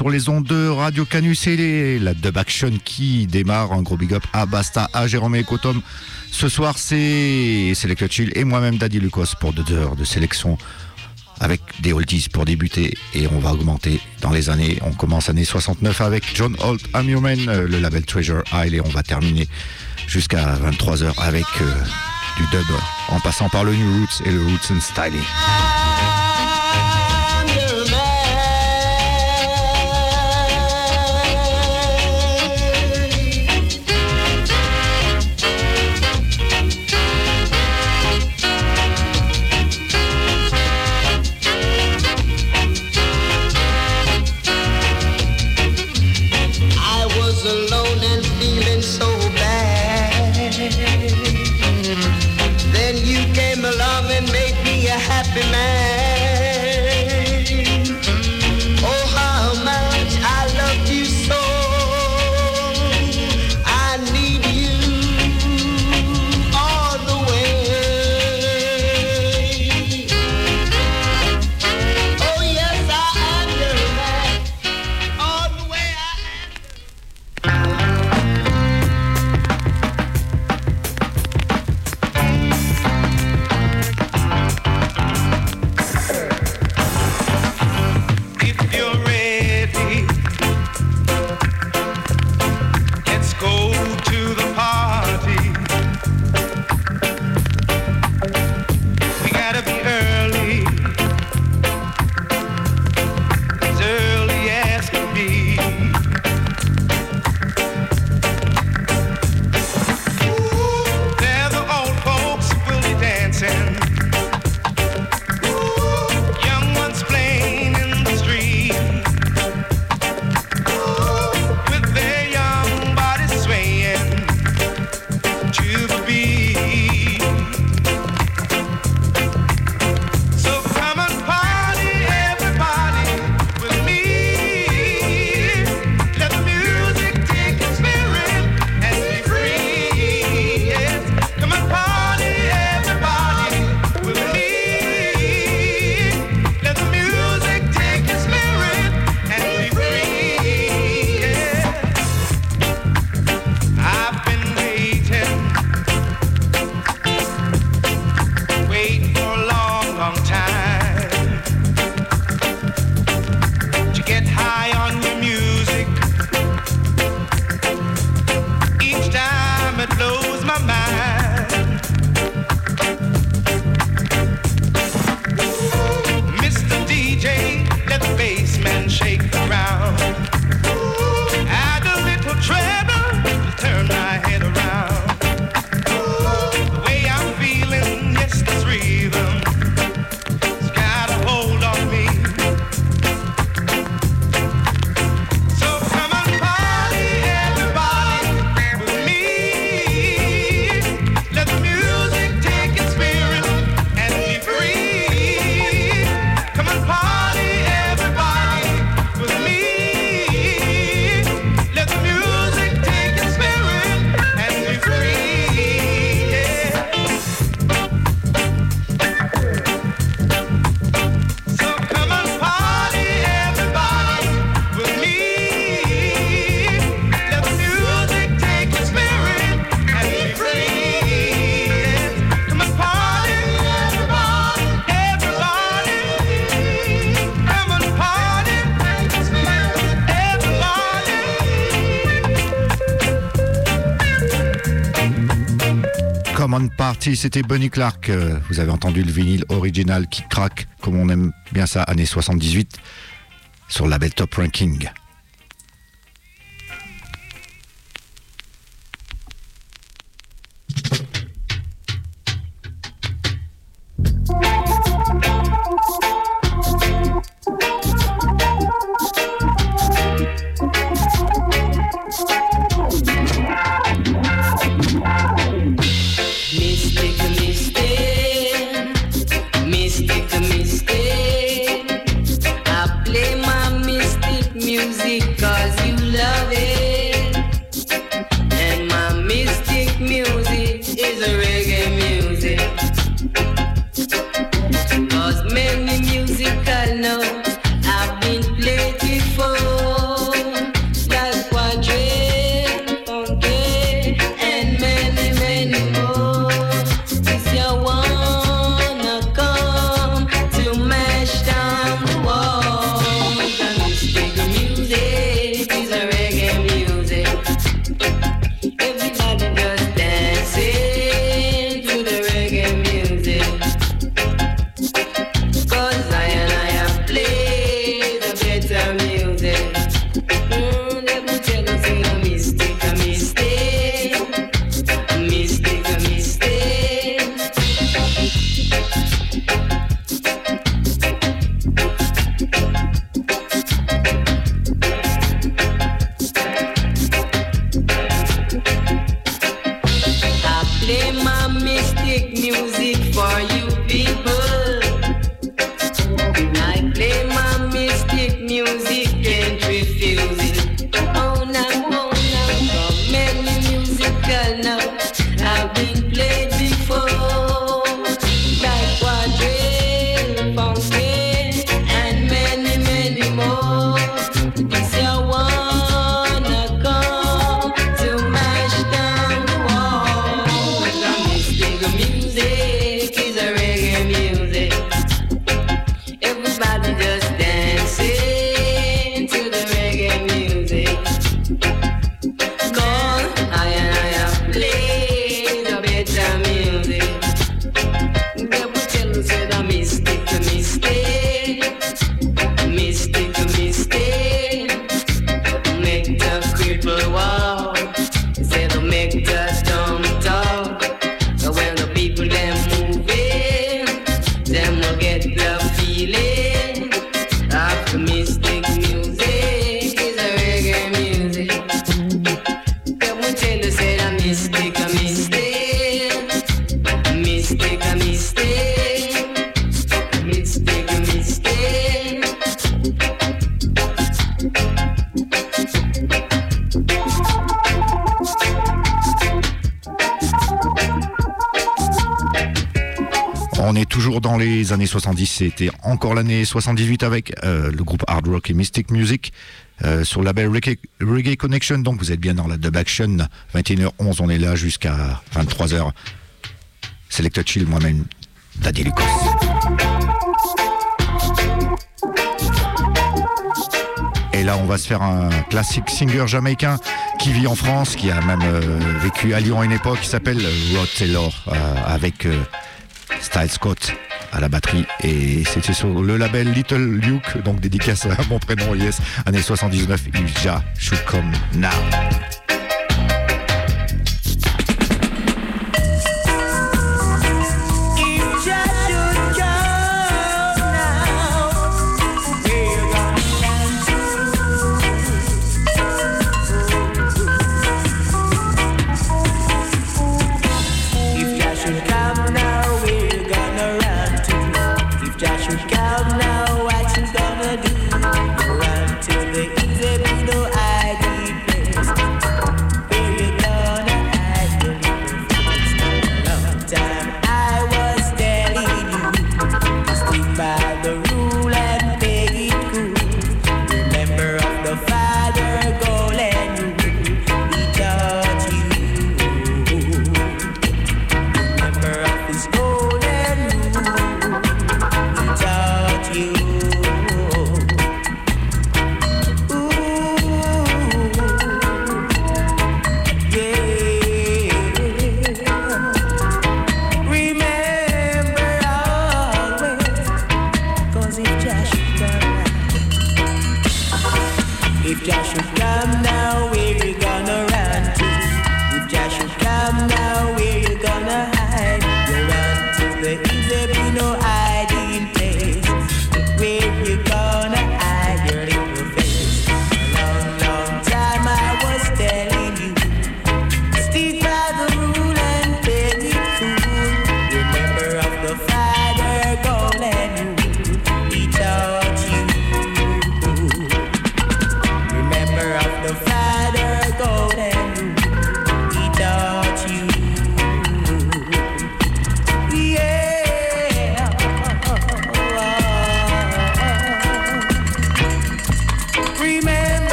sur les ondes de Radio Canus et la dub action qui démarre. Un gros big up à Basta, à Jérôme et Cotom. Ce soir, c'est Select Chill et moi-même Daddy Lucas pour deux heures de sélection avec des oldies pour débuter et on va augmenter dans les années. On commence année 69 avec John Holt Amumen, euh, le label Treasure Isle et on va terminer jusqu'à 23h avec euh, du dub en passant par le New Roots et le Roots and Styling. C'était Bunny Clark. Euh, vous avez entendu le vinyle original qui craque, comme on aime bien ça, année 78, sur le label Top Ranking. Années 70, c'était encore l'année 78 avec euh, le groupe Hard Rock et Mystic Music euh, sur le label Reggae, Connection. Donc vous êtes bien dans la dub action. 21h11, on est là jusqu'à 23h. Selected Chill, moi-même, Daddy Lucas. Et là, on va se faire un classique singer jamaïcain qui vit en France, qui a même euh, vécu à Lyon à une époque, qui s'appelle Rod Taylor, avec Style Scott à la batterie et c'était sur le label Little Luke, donc dédicace à mon prénom, yes, année 79, il ja should come now.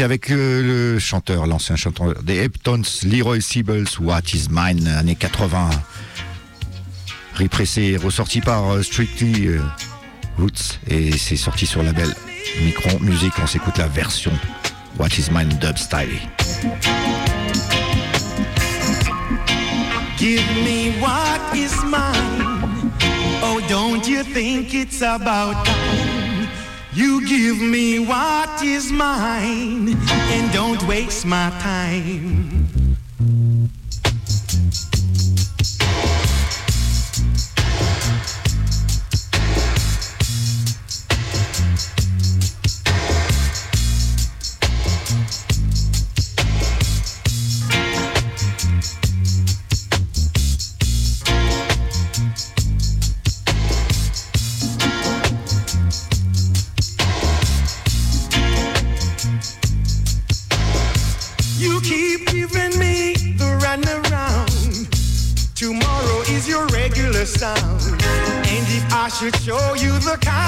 Avec euh, le chanteur, l'ancien chanteur des Heptons, Leroy Siebels, What Is Mine, années 80. Repressé, ressorti par euh, Strictly euh, Roots et c'est sorti sur la belle Micron Music. On s'écoute la version What Is Mine Dub Style. Give me what is mine. Oh, don't you think it's about time? You give me what is mine and don't waste my time. Should show you the kind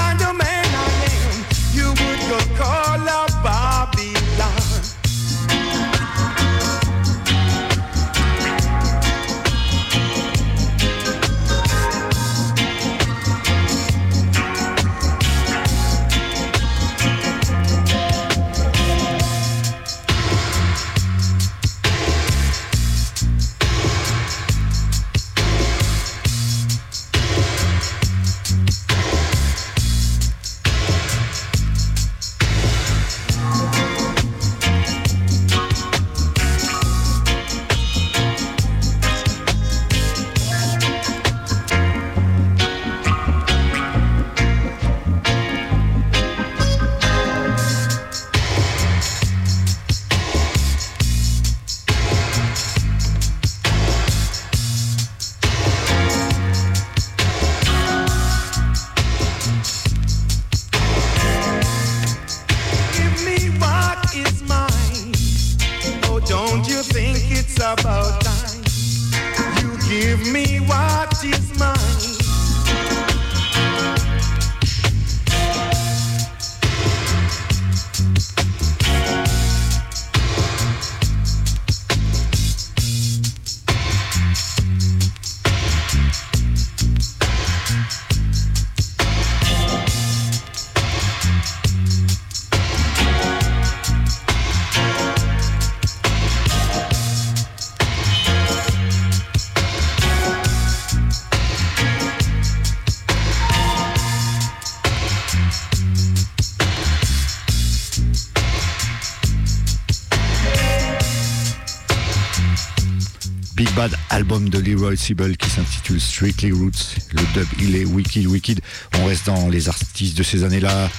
De Leroy Siebel qui s'intitule Strictly Roots. Le dub, il est wicked, wicked. On reste dans les artistes de ces années-là.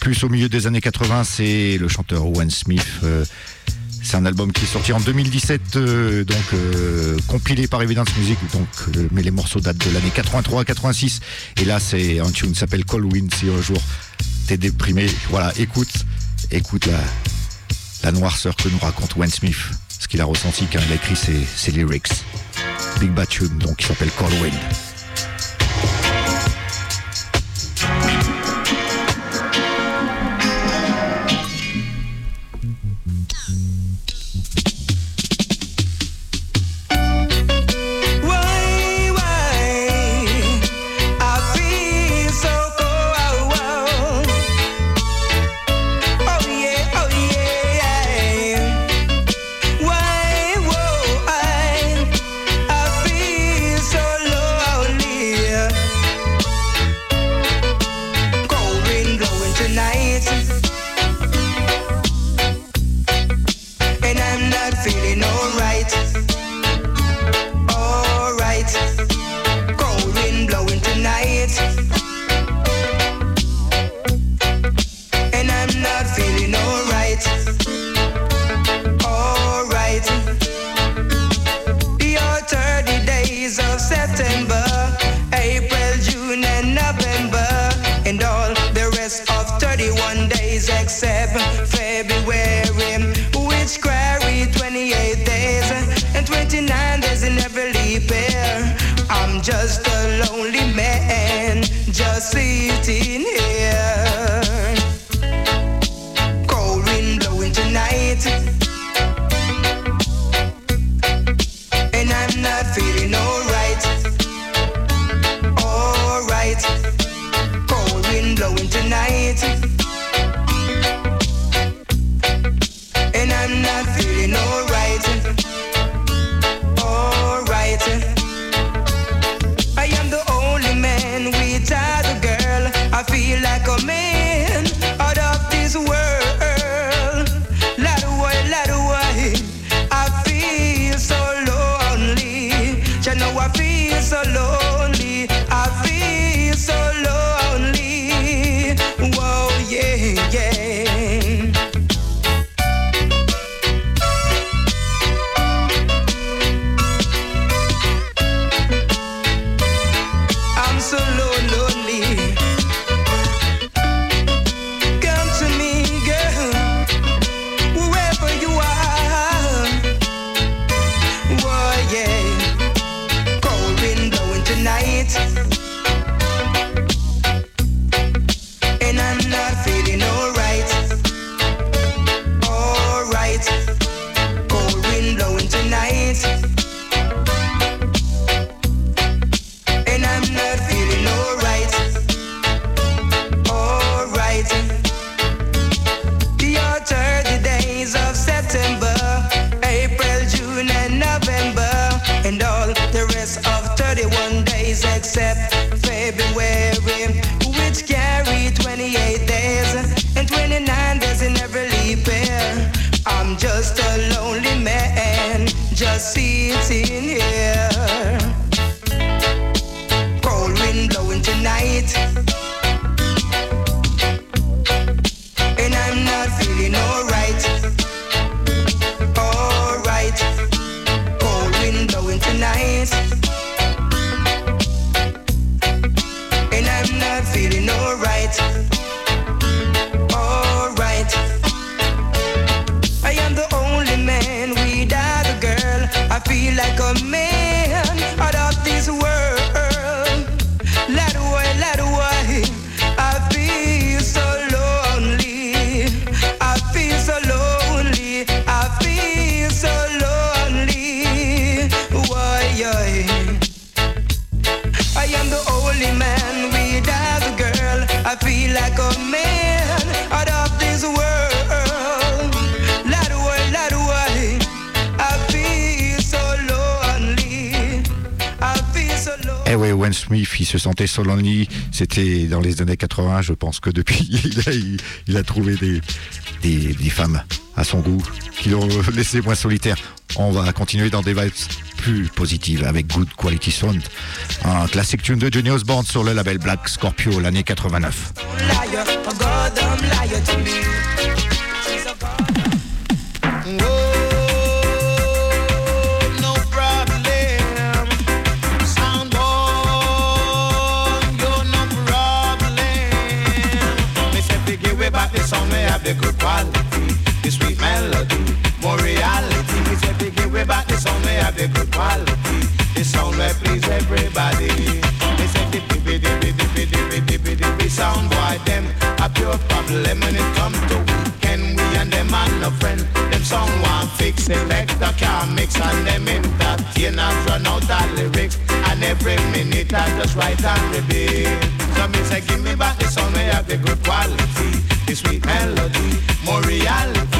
Plus au milieu des années 80, c'est le chanteur Owen Smith. Euh, c'est un album qui est sorti en 2017, euh, donc euh, compilé par Evidence Music, donc, mais les morceaux datent de l'année 83-86. Et là, c'est un tune s'appelle Call Wind. Si un jour t'es déprimé, voilà, écoute, écoute la, la noirceur que nous raconte Owen Smith ce qu'il a ressenti quand il a écrit ses, lyrics. Big Tune, donc qui s'appelle Call. Se sentait lonely. C'était dans les années 80. Je pense que depuis, il a, trouvé des, des, femmes à son goût qui l'ont laissé moins solitaire. On va continuer dans des vibes plus positives avec Good Quality Sound. Un classique tune de Johnny Osborne sur le label Black Scorpio l'année 89. Please everybody. They say the dippy dippy dippy dippy dippy dippy sound boy them a pure problem when it come to weekend. We and them and no friend, them song one fix, select the car mix and them entertainers run out the lyrics and every minute I just write and repeat. So me say give me back the song, we have the good quality the sweet melody, more reality.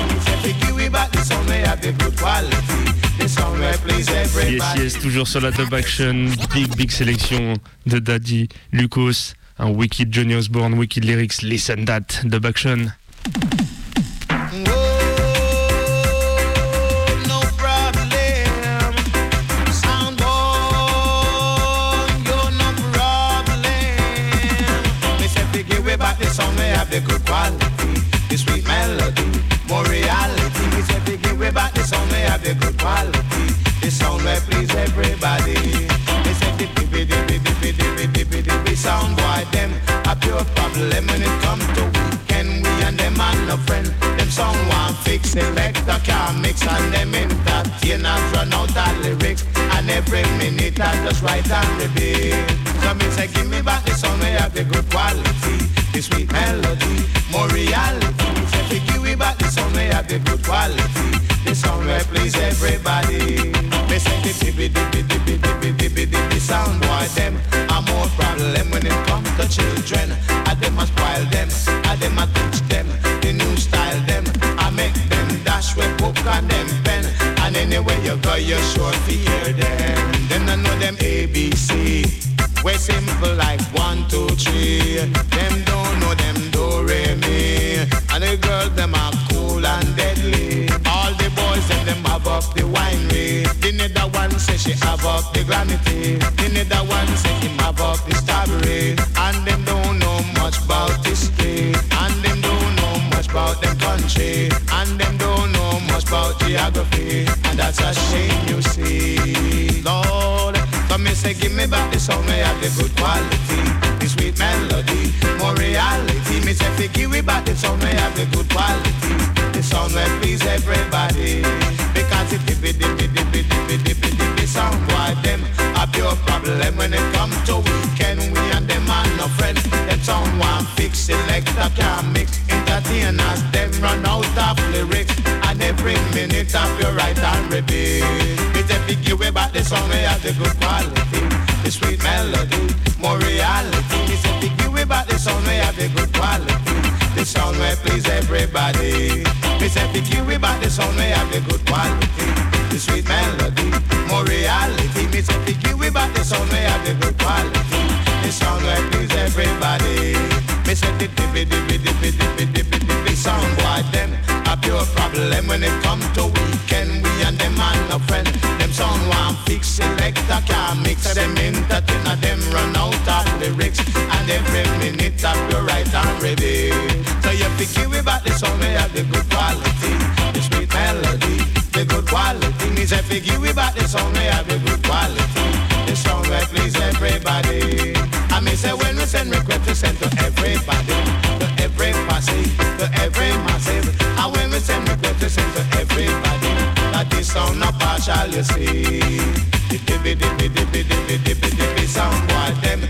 Yes, yes, toujours sur la dub action, big, big sélection de Daddy, Lucas, un wicked Johnny Osborne, wicked lyrics, listen that, dub action. Have the sound will please everybody. They say the dippy dippy dippy dippy dippy dippy sound boy them a pure problem when it come to weekend. We and them and no friend, them song one fix, the car mix and them entertainers run out of lyrics and every minute I just write and repeat. So me say give me back the sound, we have the good quality the sweet melody, more reality. Say we give we back the sound, we have the good quality. The sound will please everybody. They say the dippy dippy dippy dippy dippy dippy sound boy them a more problem when it comes to children. I them a spoil them, I them a teach them the new style them. I make them dash with book and them pen. And anywhere you go, you're sure to hear them. Then I know them ABC. We simple like one, two, three. Them don't know them do re me. And the girls them are cool and deadly. The boys them have up the winery. The nether one say she have up the granity. The nether one say him have up the strawberry. And them don't know much about history. And them don't know much about them country. And them don't know much about geography. And that's a shame you see. Lord. So me say give me back the song me have the good quality The sweet melody, more reality Me say give me back the sound, me have the good quality sound will please everybody. Because it dippy dippy dippy dippy dippy dippy sound boy them a pure problem when it come to weekend. We and them are no friend Them sound one fix, selector can mix. Entertainers them run out of lyrics. And every minute of your right and repeat. It's a Big way back the song, we have the good quality, the sweet melody, more reality. Me say big way back the song, we have the good quality, the sound will please everybody. Me say you way back the song, we have the good quality, the sweet melody, more reality. Me say you way back the song, we have the good quality, the sound will please everybody. Me say the dippy dippy dippy dippy dippy dippy sound boy them a pure problem when it come to weekend. We and them are no friend. Them sound one fix, select a car mix. Them entertain, them run out of lyrics. And every minute of your right and ready. You back the song, they have the good quality, the sweet melody, the good quality. Me say pick you back the song, they have the good quality, the song that please everybody. And me say when we send request, we send to everybody, to every posse, to every massive. And when we send request, we send to everybody. That this sound not partial, you see. The dippy dippy dippy dippy dippy dippy sound boy them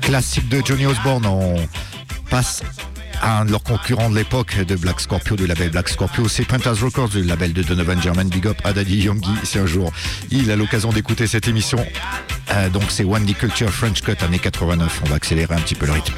Classique de Johnny Osborne, on passe un de leurs concurrents de l'époque de Black Scorpio, du label Black Scorpio, c'est Printers Records, du label de Donovan German. Big up à Daddy Youngie. Si un jour il a l'occasion d'écouter cette émission, euh, donc c'est Wendy Culture French Cut, année 89. On va accélérer un petit peu le rythme.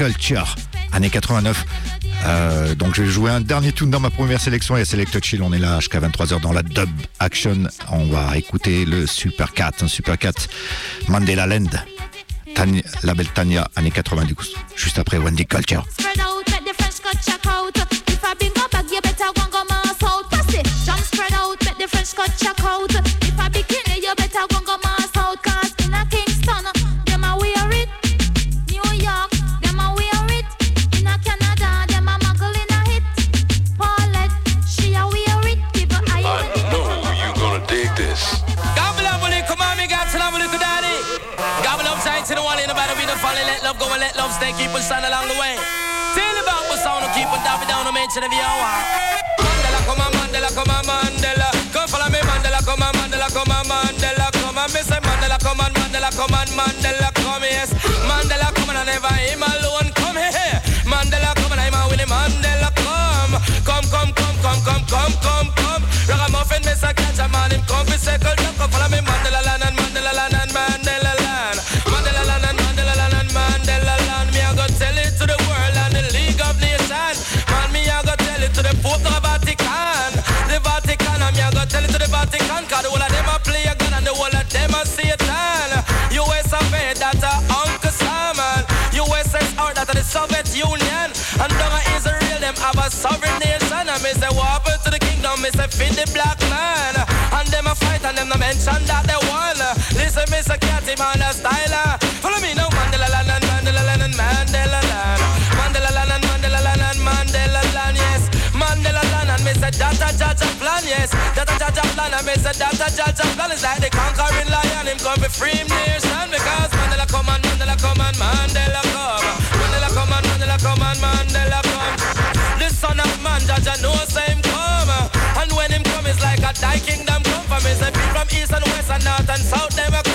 Culture, année 89. Euh, donc je vais jouer un dernier tune dans ma première sélection et à Select Chill, on est là jusqu'à 23h dans la dub action. On va écouter le Super Cat, un Super Cat Mandela Land, la belle Tania, année 92, juste après Wendy Culture. Down, no mention Mandela, come on, Mandela, come on, Mandela. Come follow me, Mandela, come on, Mandela, come on, Mandela. Come on, me say Mandela, come on, Mandela, come on, Mandela, come yes. Mandela, come on, and never him alone, come here. Mandela, come on, I'm a Willie Mandela. Come, come, come, come, come, come, come, come. Ragamuffin, me say catch a man, him come, be circle, have a sovereign nation. And me say, what to the kingdom? Me say, feed the black man. And them a fight and them no mention that they won. Listen, me say, Catty man a style. Follow me now, Mandela land and Mandela land and Mandela land. Mandela land and Mandela land and Mandela land, yes. Mandela land and me say, Data Jaja plan, yes. Data Jaja plan and me say, Data Jaja plan is like the conquering lion. Him come be free him nation because Mandela come and Mandela come and Mandela die kingdom come from. Me say from east and west and north and south them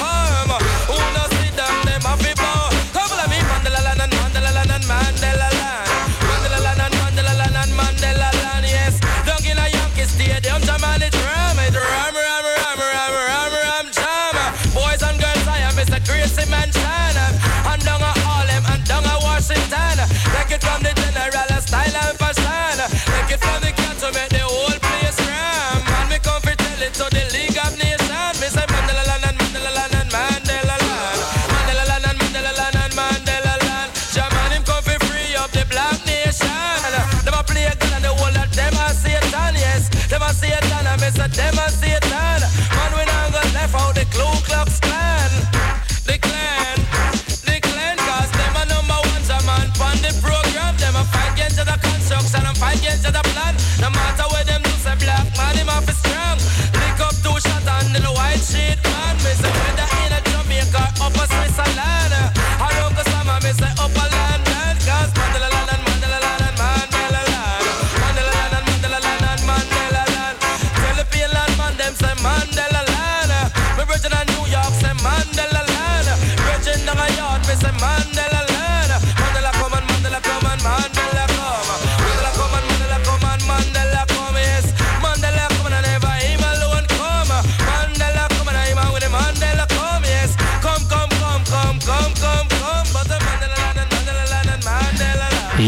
construction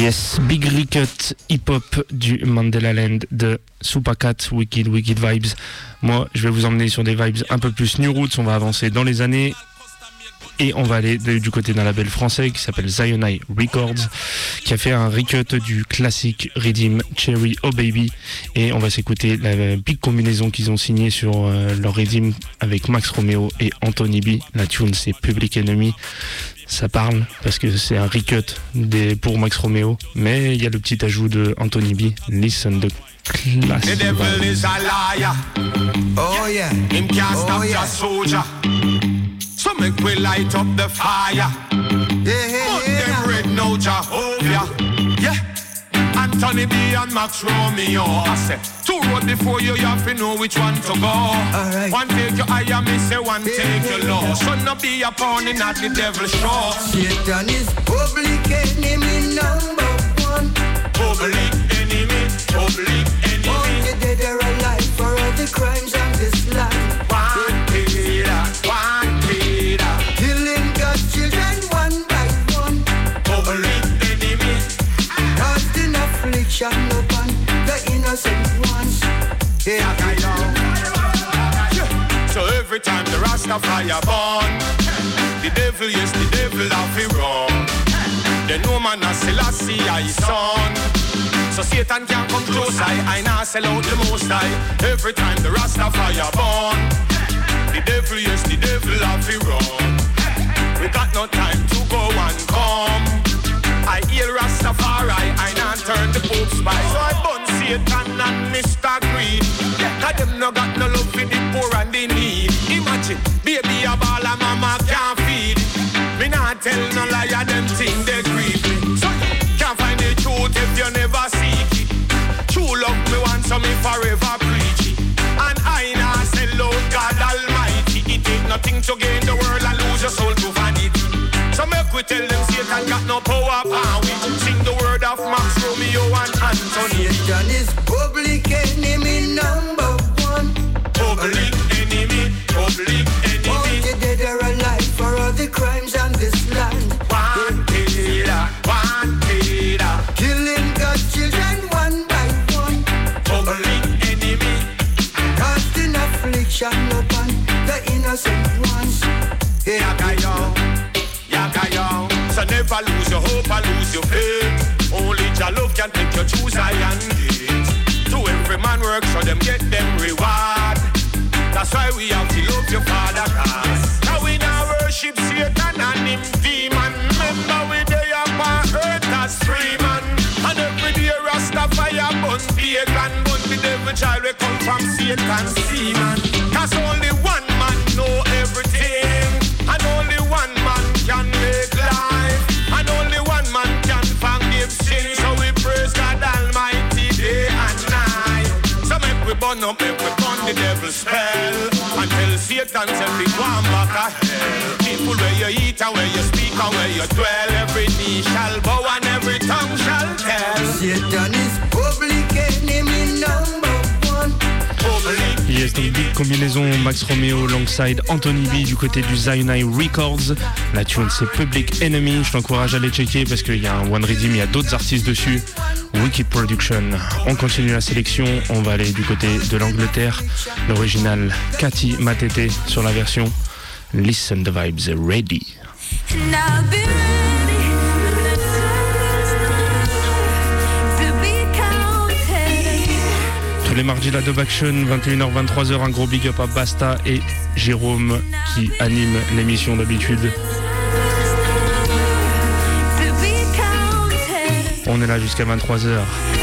Yes, Big Recut hip-hop du Mandela Land de Supacat, Wicked, Wicked Vibes. Moi, je vais vous emmener sur des vibes un peu plus New Roots. On va avancer dans les années et on va aller du côté d'un label français qui s'appelle Zionai Records, qui a fait un recut du classique Redeem Cherry Oh Baby. Et on va s'écouter la big combinaison qu'ils ont signée sur euh, leur Redeem avec Max Romeo et Anthony B. La tune, c'est Public Enemy. Ça parle parce que c'est un recut des, pour Max Romeo, mais il y a le petit ajout de Anthony B. Listen de classe. The devil is a liar. Oh yeah. Him can't stop Oh, yeah. the soldier. So make we light up the fire. Yeah, yeah, Put yeah. them red no Jehovah. Anthony B and Max Romeo. I say, two road before you, you have to know which one to go. Alright. One take your higher, me say one Yeah, take yeah, your low. yeah. So no be a pawn in at the devil's show. Satan is public enemy number one. Public enemy, public enemy. you dead or alive for all the crimes on this land. Affliction upon the innocent ones. Yeah, So every time the Rastafari born, the devil, yes, the devil have it wrong. The no man a Selassie I son. So Satan can't come close, I, I now sell out the most high. Every time the Rastafari born, the devil, yes, the devil have it wrong. We got no time to go and come. I hear Rastafari, I not turn the Pope spy. So I bun Satan and Mr. Greed. Cause them no got no love for the poor and the need. Imagine, baby a ball and mama can't feed. Me not tell no liar, them thing they me. So can't find the truth if you never seek it. True love me want so me forever preach it. And I now say Lord God Almighty. It ain't nothing to gain the world and lose your soul we tell them Satan got no power power. We sing the word of Max Romeo and Anthony. Satan is public enemy number one. Public enemy, public enemy. you dead or alive for all the crimes on this land. Wanted, wanted. Killing God's children one by one. Public enemy. Casting affliction upon the innocent ones. Your hope or lose your faith. Only your love can take you I and gate. To every man work, so them get them reward. That's why we have to love your father God. Now we now worship Satan and him demon. Remember we they up on earth as free man. And every day Rastafari bun pagan, bun the devil child we come from Satan's seaman. Cause only one burn up, make we the devil's spell. And tell Satan, tell me one back a hell. People where you eat and where you speak and where you dwell. Every knee shall bow combinaison Max Romeo alongside Anthony B du côté du Zionai Records. La tune c'est Public Enemy. Je t'encourage à aller checker parce qu'il y a un One Redeem, il y a d'autres artistes dessus. Wicked Production. On continue la sélection. On va aller du côté de l'Angleterre. L'original Cathy Matete sur la version Listen the Vibes Ready. Les mardis la Dub Action, 21h, 23h, un gros big up à Basta et Jérôme qui anime l'émission d'habitude. On est là jusqu'à 23h.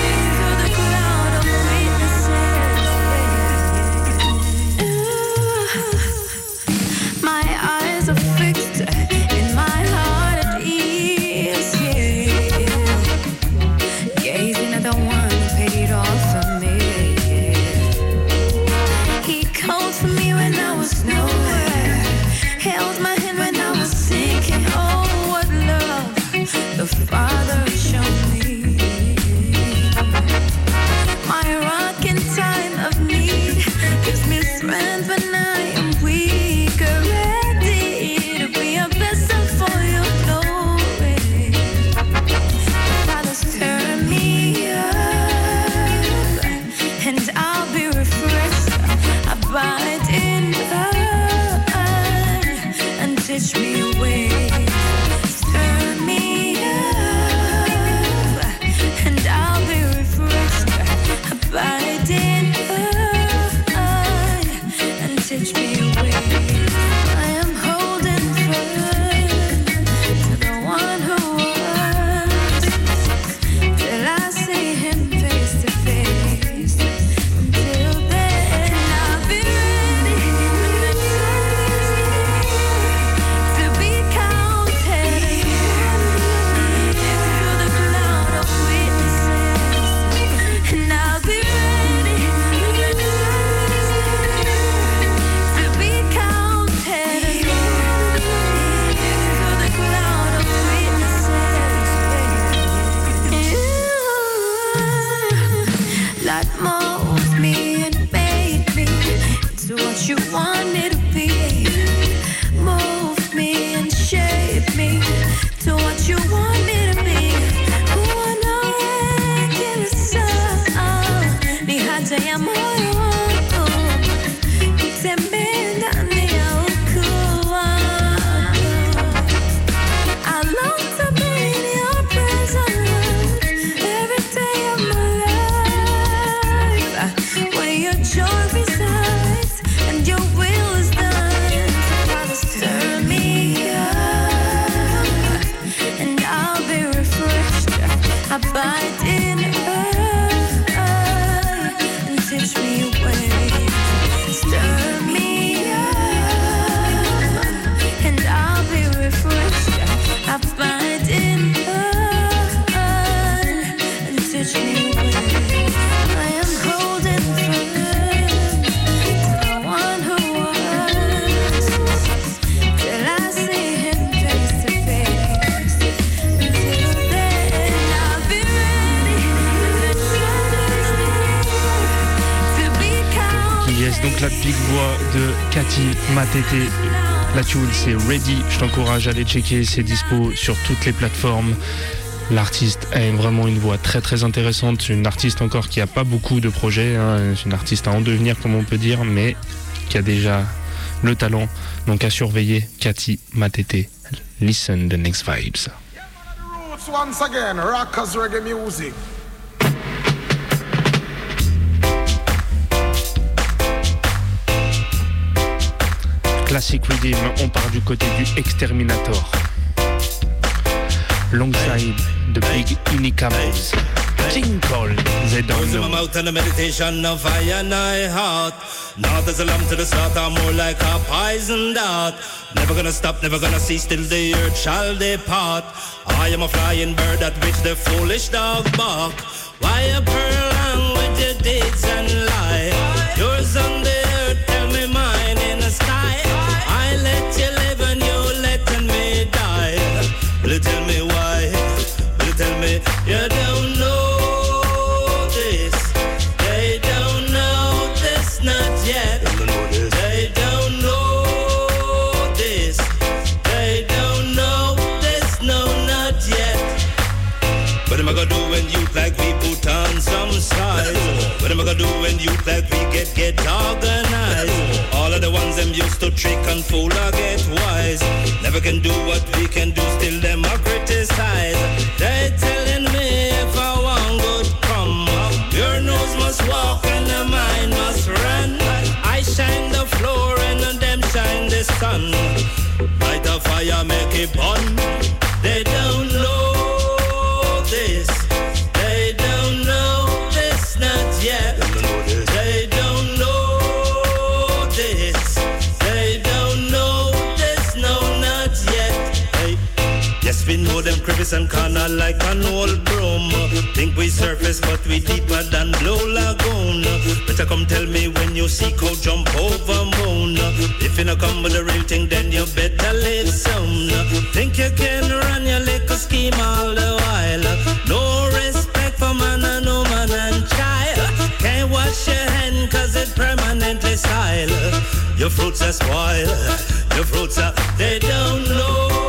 Matete. La tune c'est Ready, je t'encourage à aller checker, c'est dispo sur toutes les plateformes. L'artiste a vraiment une voix très très intéressante, c'est une artiste encore qui a pas beaucoup de projets, hein. c'est une artiste à en devenir comme on peut dire, mais qui a déjà le talent, donc à surveiller Cathy Matete. Listen the next vibes. Classic Rhythm, on part du côté du Exterminator. Longside the Big Unicamos. Tinkle, they don't in my know. mouth a meditation of fire and I heart. North is a lamb to the south, I'm more like a poison dart. Never gonna stop, never gonna cease till the earth shall depart. I am a flying bird at which the foolish dog bark. Why a pearl with your deeds and lie? Yours on get organized. All of the ones them used to trick and fool I get wise. Never can do what we can do, still them are criticized. They telling me if I want good come up, your nose must walk and the mind must run. I shine the floor and them shine the sun. Light a fire, make it burn. And corner like an old broom. Think we surface, but we deeper than Blue Lagoon. Better come tell me when you see cow jump over moon. If you no come with the real thing, then you better live soon. Think you can run your little scheme all the while. No respect for man and woman and child. Can't wash your hand cause it permanently style. Your fruits are spoiled. Your fruits are, they don't know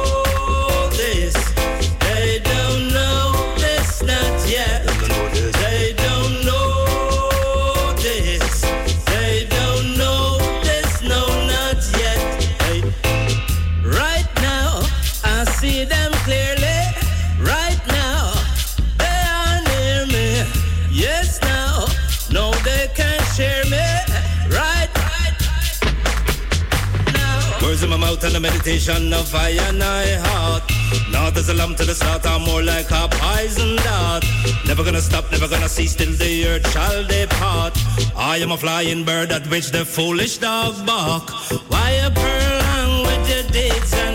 a meditation of fire and I heart. Now there's a lump to the start, I'm more like a poison dart. Never gonna stop, never gonna cease till the earth shall depart. I am a flying bird at which the foolish dog bark. Why a prolong with your deeds and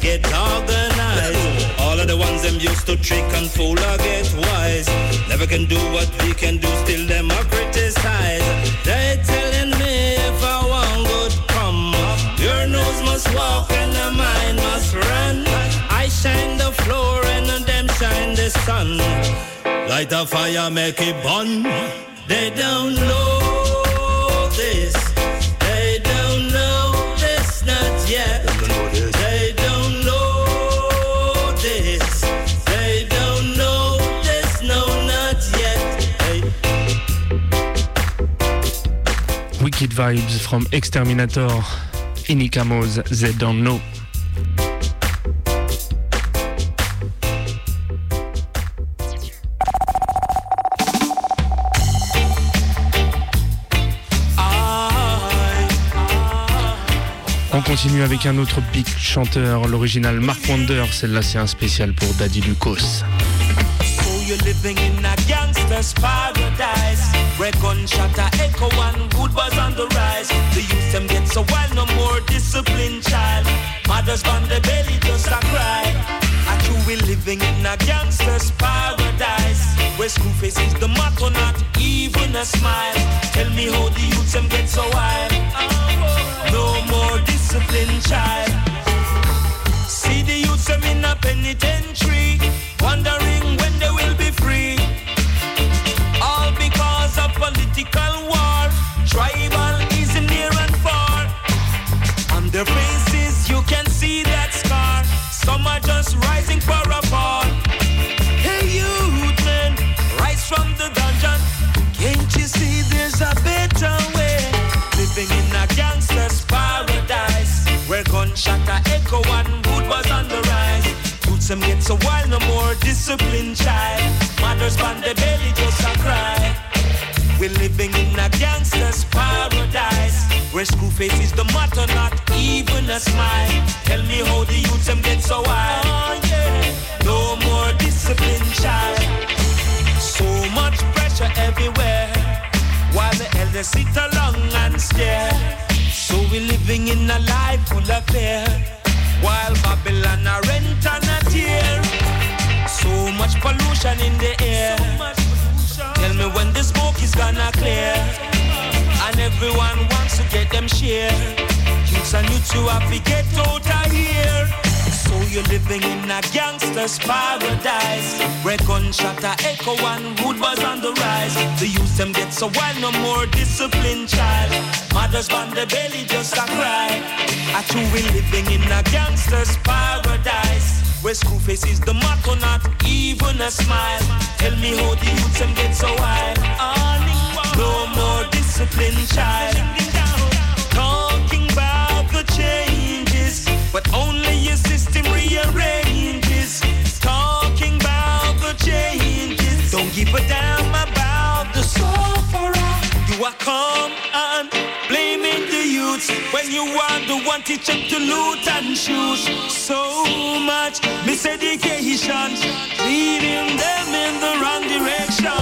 get get organized? All of the ones them used to trick and fool or get wise. Never can do what we can do, still them are criticize. They telling me if I want good come, up, your nose must walk and the mind must run. I shine the floor and them shine the sun. Light a fire, make it burn. They don't know From Exterminator. Inikamos, they don't know. On continue avec un autre big chanteur, l'original Mark Wonder. Celle-là, c'est un spécial pour Daddy Lucas. Where gunshot a echo and good buzz on the rise. The youth them get so wild, no more discipline, child. Mothers on the belly just a cry. And you we living in a gangster's paradise Where school face is the motto, not even a smile. Tell me how the youth them get so wild. No more discipline, child. See the youths them in a penitentiary, wondering when they will so wild, no more disciplined child Mothers on the belly just a cry. We're living in a gangster's paradise Where school face is the motto, not even a smile. Tell me how the youths them get so wild. Oh, no more disciplined child. So much pressure everywhere while the elders sit along and stare. So we're living in a life full of fear, while Babylon a rent and a. So much pollution in the air. Tell me when the smoke is gonna clear, and everyone wants to get them share. Youths and youths you have to get out of here. So you're living in a gangster's paradise. Where gunshot a echo and wood was on the rise. The youth them get so wild, no more disciplined child. Mothers on the belly just a cry. I too we living in a gangster's paradise. Where screw face is the motto, not even a smile. Tell me how the youth them get so wild. No more disciplined child. Talking about the changes, but only your system rearranges. Talking about the changes, don't give a damn you are the one teach them to loot and shoot. So much miseducation, leading them in the wrong direction.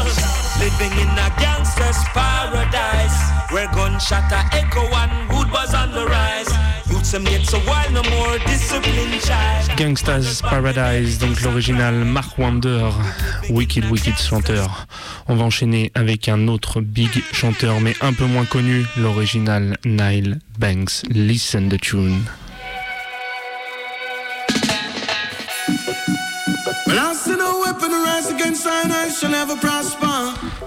Living in a gangster's paradise Where gunshot echo and wood was on the rise Gangsta's Paradise, donc l'original Mark Wander, Wicked Wicked chanteur. On va enchaîner avec un autre big chanteur, mais un peu moins connu, l'original Nile Banks. Listen the tune.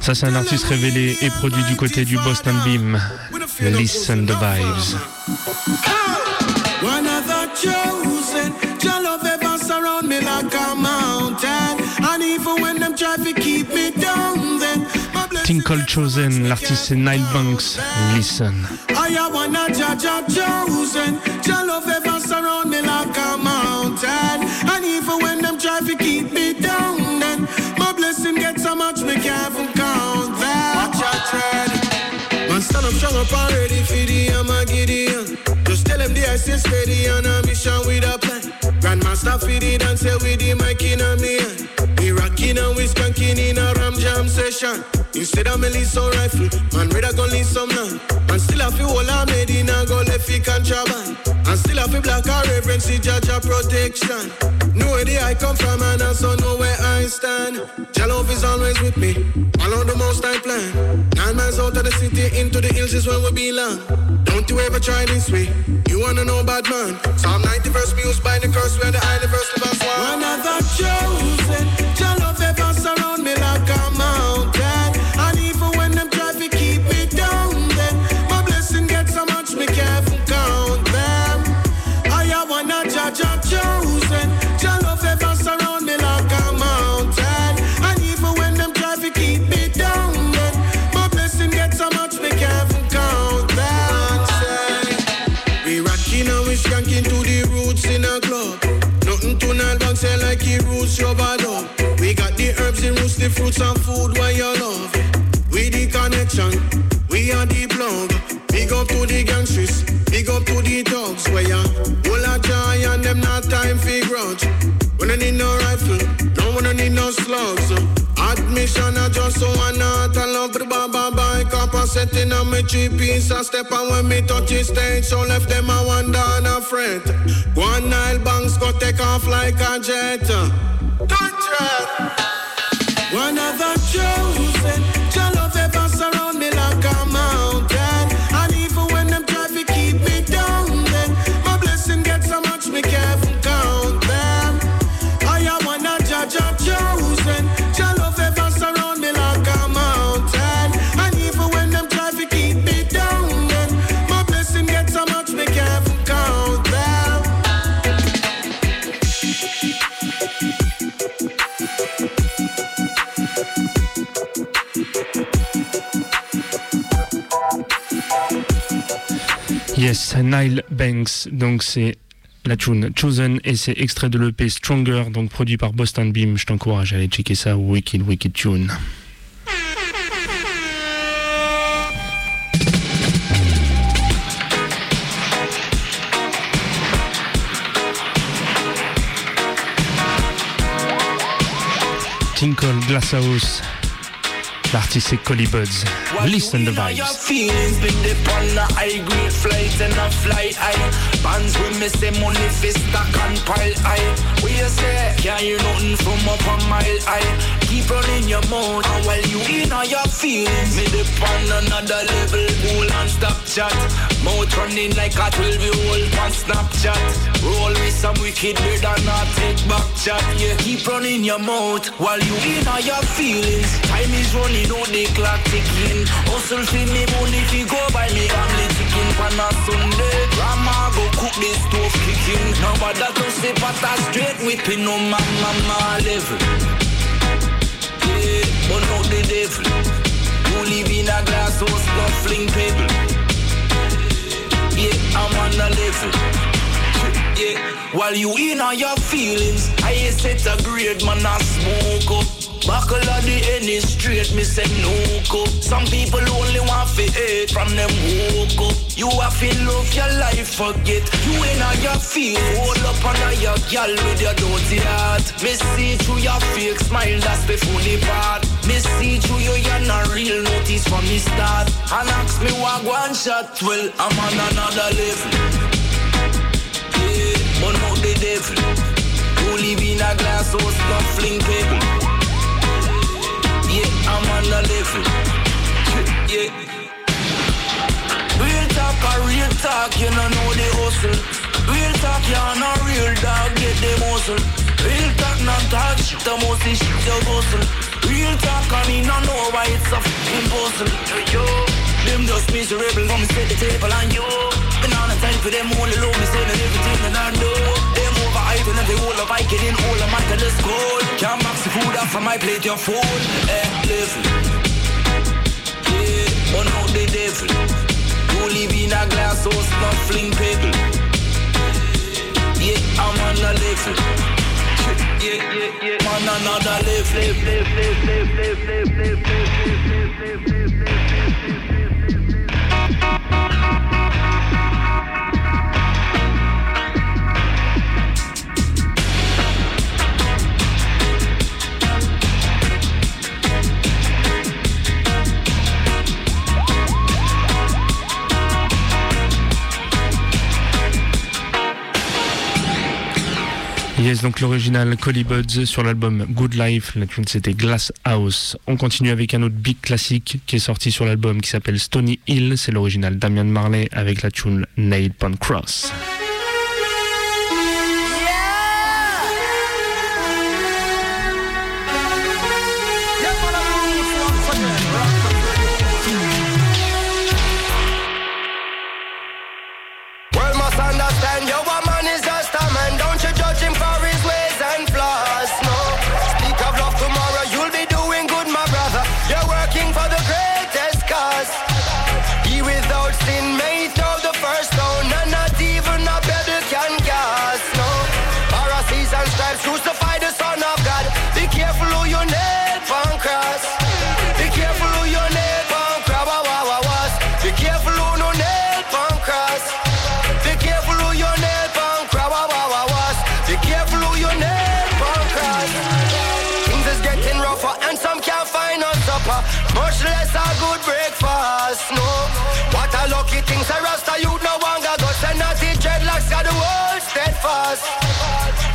Ça, c'est un artiste révélé et produit du côté du Boston Beam. Listen the vibes. Chosen, your love ever surround me like a mountain. And even when them try to keep me down, then my blessing Tinkle Chosen, l'artiste c'est Nile Banks. Listen. I am one of judge of chosen. Your love ever surround me like a mountain. And even when them try to keep me down, then my blessing gets so much me can't even count that. Watch out, tread. Man, stand up strong up already for the Armageddon. Just tell them the I stay steady on a mission with a plan. Grandmaster feed it and say with the mic in a me hand. We rocking and we skanking in a ram jam session. Instead of me leave some rifle, man, rather go leave some land. And still have to hold a made in a go left fi contraband. And still have to black a reverence, see judge a protection. Know where the I come from and I also know where I stand. Jah love is always with me, along the most I plan. Nine miles out of the city, into the hills is where we belong. Don't you ever try this way, you wanna know bad man. Psalm 90 verse used by the curse, where the highly verse the verse one. One of the chosen, a setting on me three piece a step and when me touch the stage so left them a wonder and a fret. One Nyle banks go take off like a jet. Yes, Nile Banks, donc c'est la tune Chosen et c'est extrait de l'EP Stronger, donc produit par Boston Beam. Je t'encourage à aller checker ça, Wicked Wicked Tune. Tinkle Glasshouse, l'artiste c'est Collie Buddz. Listen the vibes. Feelings been dip on the high grade flight and a flight high. Bands with me say money fi stack and pile high. We you say can't hear nothing from up a mile high. keep running your mouth. And while you in all your feelings, me dip on another level, cool and stop chat. Mouth running like a 12 year old on Snapchat. Roll with some wicked weird and not take back chat. Yeah, keep running your mouth while you in all your feelings. Time is running out, the clock ticking. Hustle for me money, if you go by me family chicken on a Sunday. Grandma go cook the stove kicking. Now Nobody to say pot a straight whipping on my mama level. But not the devil. Who live in a glass house, scuffling pebble. Yeah, I'm on a level. Yeah, while you in on your feelings, I set a grade, man, I smoke up. Buckle of the any straight, me say no go. Some people only want to hate from them woke up. You have to love your life, forget. You in on your feelings, hold up on your girl with your dirty heart. Me see through your fake smile, that's the funny part. Me see through you, you're not real notice from the start. And ask me what one shot, well, I'm on another level. Yeah, but not the devil. Who live in a glass house, scuffling people. I'm on the. Yeah. Real talk or real talk, you don't know the hustle. Real talk, you're not real dog, get the muscle. Real talk, not talk shit, the most is shit you hustle. Real talk, I mean, I know why it's a fucking puzzle. Yo. Them just miserable, come set the table on you. Been on a time for them only love me, saying everything that I do. Them over height and whole of I get in all of my color school. Can't max the food off from my plate, you're full. Eh, level. Yeah, but not the devil. Who live in a glass house, snuffling pebble. Yeah, I'm on a level. Yeah, yeah, yeah. On another level, Yes, donc l'original Collie Buds sur l'album Good Life, la tune c'était Glass House. On continue avec un autre big classique qui est sorti sur l'album qui s'appelle Stony Hill, c'est l'original Damian Marley avec la tune Nail Pond Cross. No. What a lucky thing. Say Rasta you no longer go. Say naughty dreadlocks got the world steadfast.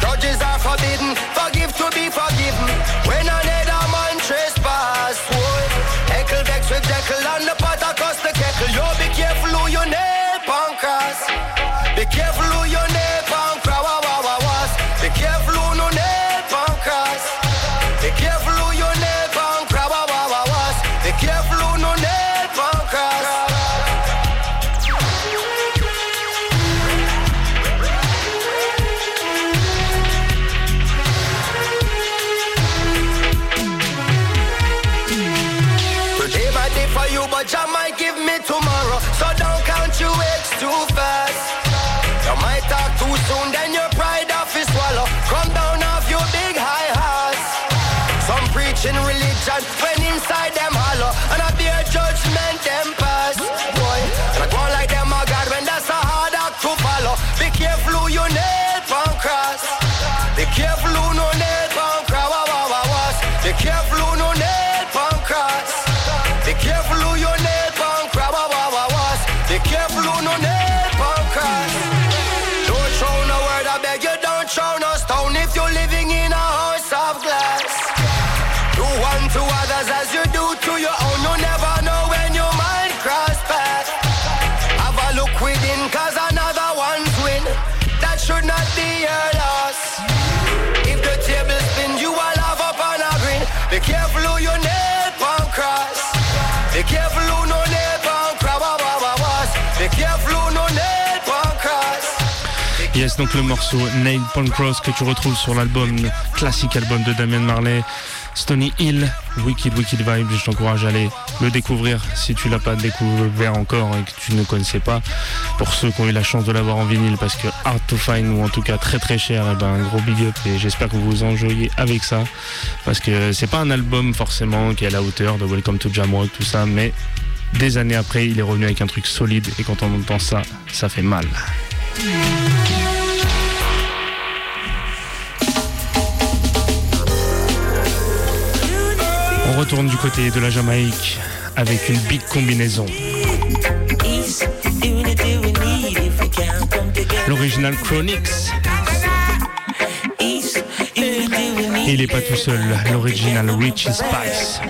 Grudges are forbidden. Forgive to be forgiven. When another man trespass. Boy. Heckle vex with Jekyll and the pot across the kettle. Yo, be careful who you nail on if you're living in a house of glass. Do to others as you do to your own. You never know when your mind cross path. Have a look within, cause another one's win. That should not be your loss. If the table spins, you will have up on a grin. Be careful who your neighbor cross. Be careful Donc le morceau Nail Punk Cross que tu retrouves sur l'album, classique album de Damien Marley, Stony Hill, Wicked Wicked Vibe. Je t'encourage à aller le découvrir si tu l'as pas découvert encore et que tu ne connaissais pas. Pour ceux qui ont eu la chance de l'avoir en vinyle, parce que hard to find ou en tout cas très très cher, et ben un gros big up et j'espère que vous vous enjoyez avec ça. Parce que c'est pas un album forcément qui est à la hauteur de Welcome to Jamrock, tout ça, mais des années après, il est revenu avec un truc solide et quand on entend ça, ça fait mal. Retourne du côté de la Jamaïque avec une big combinaison. L'original Chronix. Il est pas tout seul, l'original Richie Spice.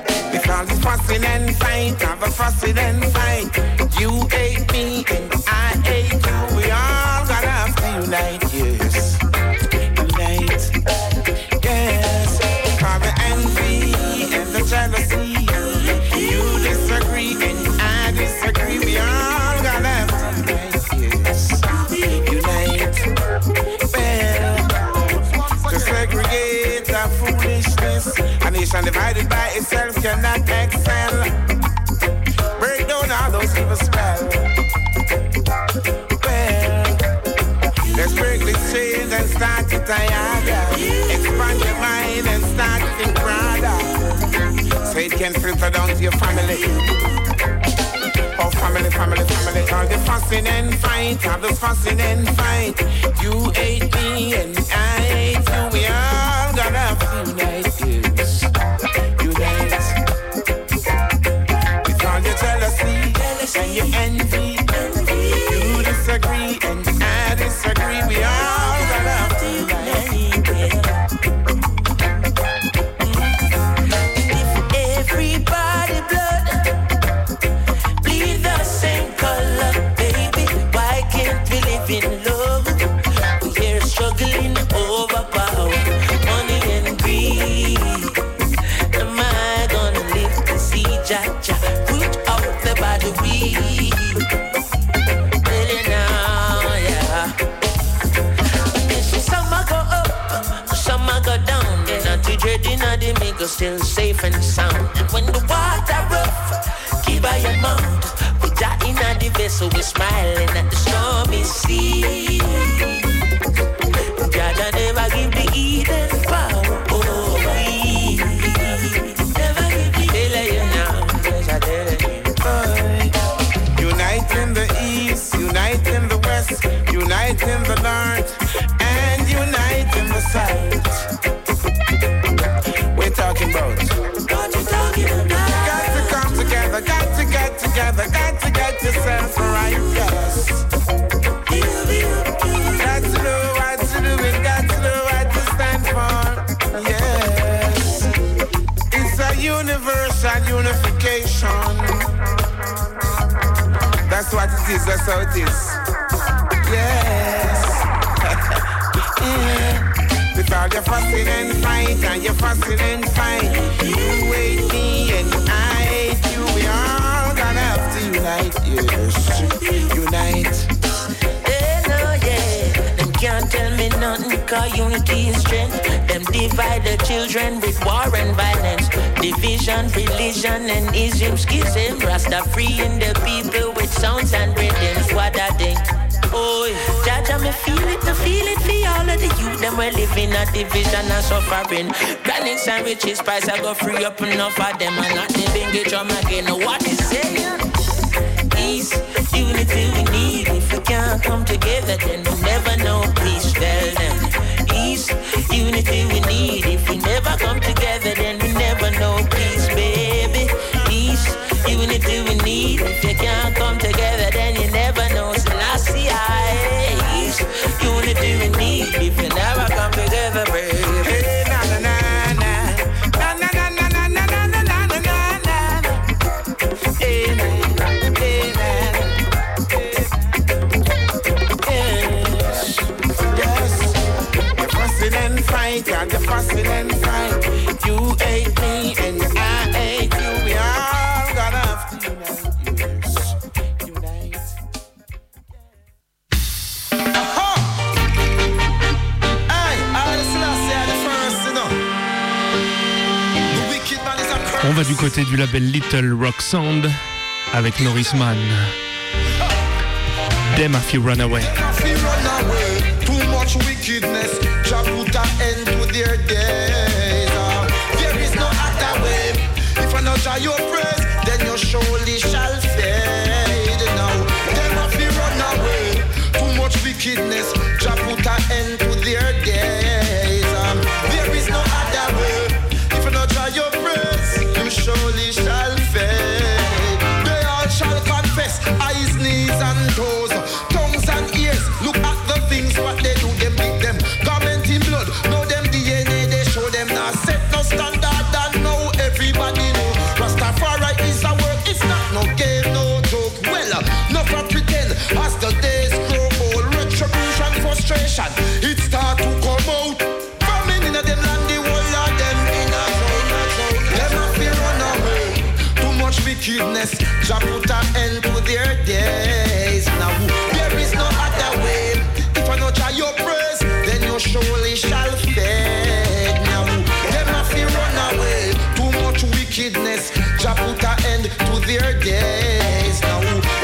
Divided by itself cannot excel. Break down all those evil spells. Well, let's break this chains and start to tire. Expand your mind and start to think broader. So it can filter down to your family. Oh, family, family, family. All the fussing and fight, all the fussing and fight. You hate me and I hate you. We all gotta have the vessel, we smiling at the stormy sea. God never give the Eden power over me. Never give the you now, I. Unite in the east, unite in the west, unite in the north, and unite in the south. We're talking about. Talking about? Got to come together, got to get together, got to get yourself it is, that's how it is. Yes. yeah. With all your fussing and fight and your fussing and fight. You hate me and I hate you. We all gonna have to unite, yes. Unite. They know, yeah. Them can't tell me nothing, cause unity is strength. Them divide the children with war and violence. Division, religion, and ism, schism. Rasta freeing the people sounds and rhythms. What I think. Oh, Jaja, me feel it, me feel it for all of the youth. Them we're living in a division and suffering. Granite sandwiches, spice, I go free up enough of them. And not the bingy drum again. What is saying? Peace, unity we need. If we can't come together, then we never know peace. Tell them. Peace, unity we need. If we never va du côté du label Little Rock Sound avec Norris Mann. Them if you run away. Too much wickedness, Jah put an end to their days. Ah, there is no other way. If I not try your praise, then you surely shall wickedness, Jah put an end to their days. Now there is no other way. If I not try your praise, then you surely shall fade. Now them a fear run away. Too much wickedness, Jah put an end to their days. Now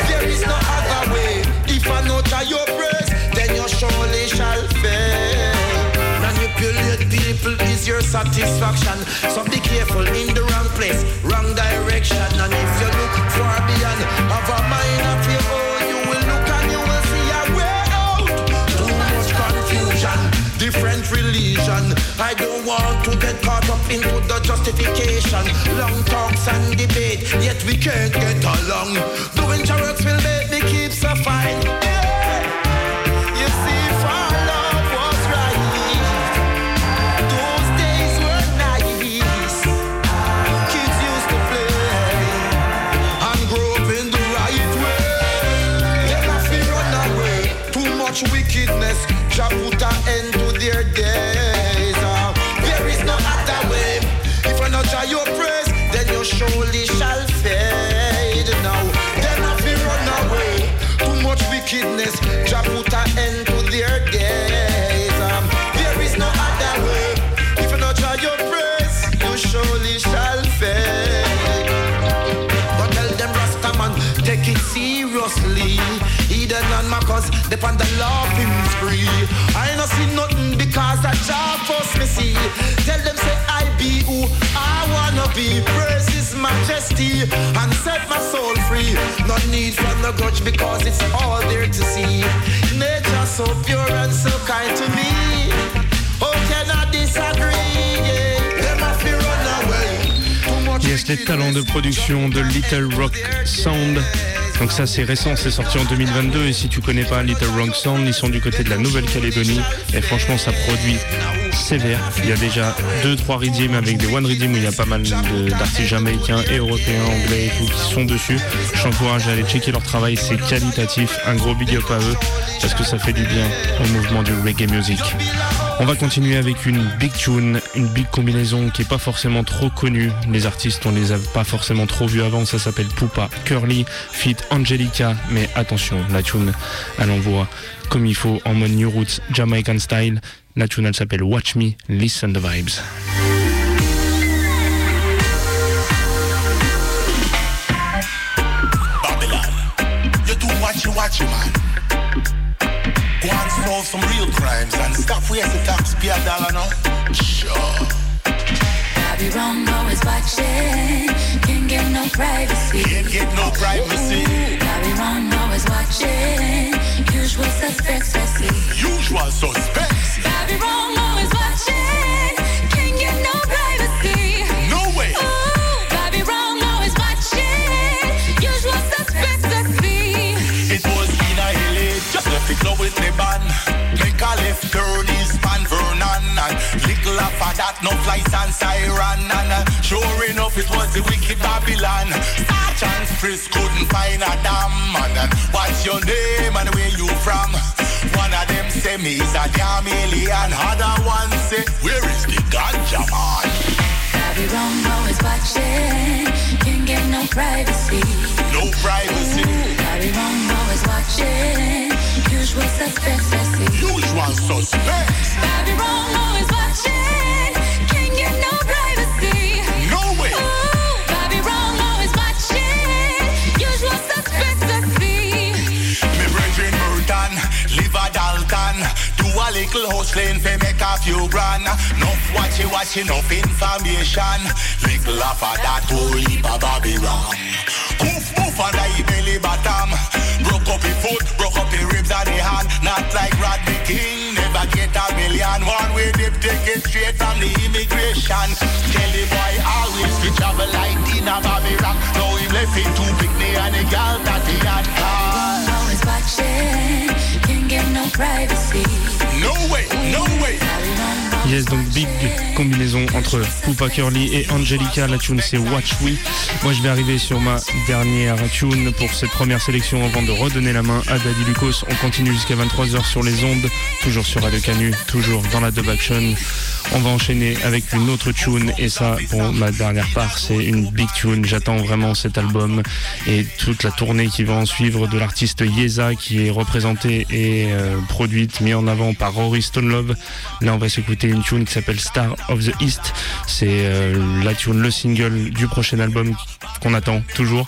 there is no other way. If I not try your praise, then you surely shall fade. Manipulate people is your satisfaction. So be careful in the place, wrong direction. And if you look far beyond, have a mind of your own, you will look and you will see a way out. Too much confusion, different religion. I don't want to get caught up into the justification. Long talks and debate, yet we can't get along. Doing your will make me keep so fine. And set my soul free. No need for no grudge because it's all there to see. Nature so pure and so kind to me. Oh, can I disagree? Yeah. Yes, les talents de production de Little Rock Sound. Donc ça c'est récent, c'est sorti en 2022 et si tu connais pas Little Rock Sound, ils sont du côté de la Nouvelle-Calédonie et franchement ça produit sévère. Il y a déjà deux trois redeems avec des one redeem où il y a pas mal d'artistes jamaïcains et européens, anglais et tout qui sont dessus. Je t'encourage à aller checker leur travail, c'est qualitatif. Un gros big up à eux parce que ça fait du bien au mouvement du reggae music. On va continuer avec une big tune, une big combinaison qui est pas forcément trop connue. Les artistes, on les a pas forcément trop vus avant. Ça s'appelle Poupa Curly, Fit Angelica. Mais attention, la tune, elle envoie comme il faut en mode New Roots, Jamaican style. La tune, elle s'appelle Watch Me, Listen the Vibes. Sure. I be wrong, always watching. Can't get no privacy. Can't get no privacy. I be wrong, always watching. Usual suspects I see. Usual suspects. I be wrong, always watching. Can't get no privacy. No way. Ooh, I wrong, always watching. Usual suspects I see. It was in a hilly, just left it club with me band. Make a left turn is Van Vernon and little after that no flights and siren and uh, sure enough it was the wicked Babylon. Sergeant Chris couldn't find a damn man. And what's your name and where you from? One of them say me is a alien. Other one say where is the ganja man? I be wrong, always watching. Can't get no privacy. No privacy. I be wrong, always watching. Usual suspects I see. Usual suspects. I be wrong, always watching. Can't get no privacy. Little clean fi make a few grand. Enough watchy watch enough information. Little of a that whole heap of Babylon. Poof poof under the belly bottom. Broke up the foot, broke up the ribs and the hand. Not like Rodney King, never get a million. One way dip ticket straight from the immigration. Tell the boy always to travel like Dina Babylon. Now he left it too big, and the gal that he had. Always watching, can't get no privacy. No way, no way. Yes, donc big combinaison entre Poupa Curly et Angelica. La tune c'est Watch We. Moi je vais arriver sur ma dernière tune pour cette première sélection avant de redonner la main à Daddy Lucas. On continue jusqu'à 23h sur les ondes, toujours sur Radio Canu, toujours dans la dub action. On va enchaîner avec une autre tune et ça pour ma dernière part c'est une big tune. J'attends vraiment cet album et toute la tournée qui va en suivre de l'artiste Yeza qui est représentée et euh, produite, mise en avant par Rory Stonelove. Là on va s'écouter une tune qui s'appelle Star of the East. C'est euh, la tune, le single du prochain album qu'on attend toujours.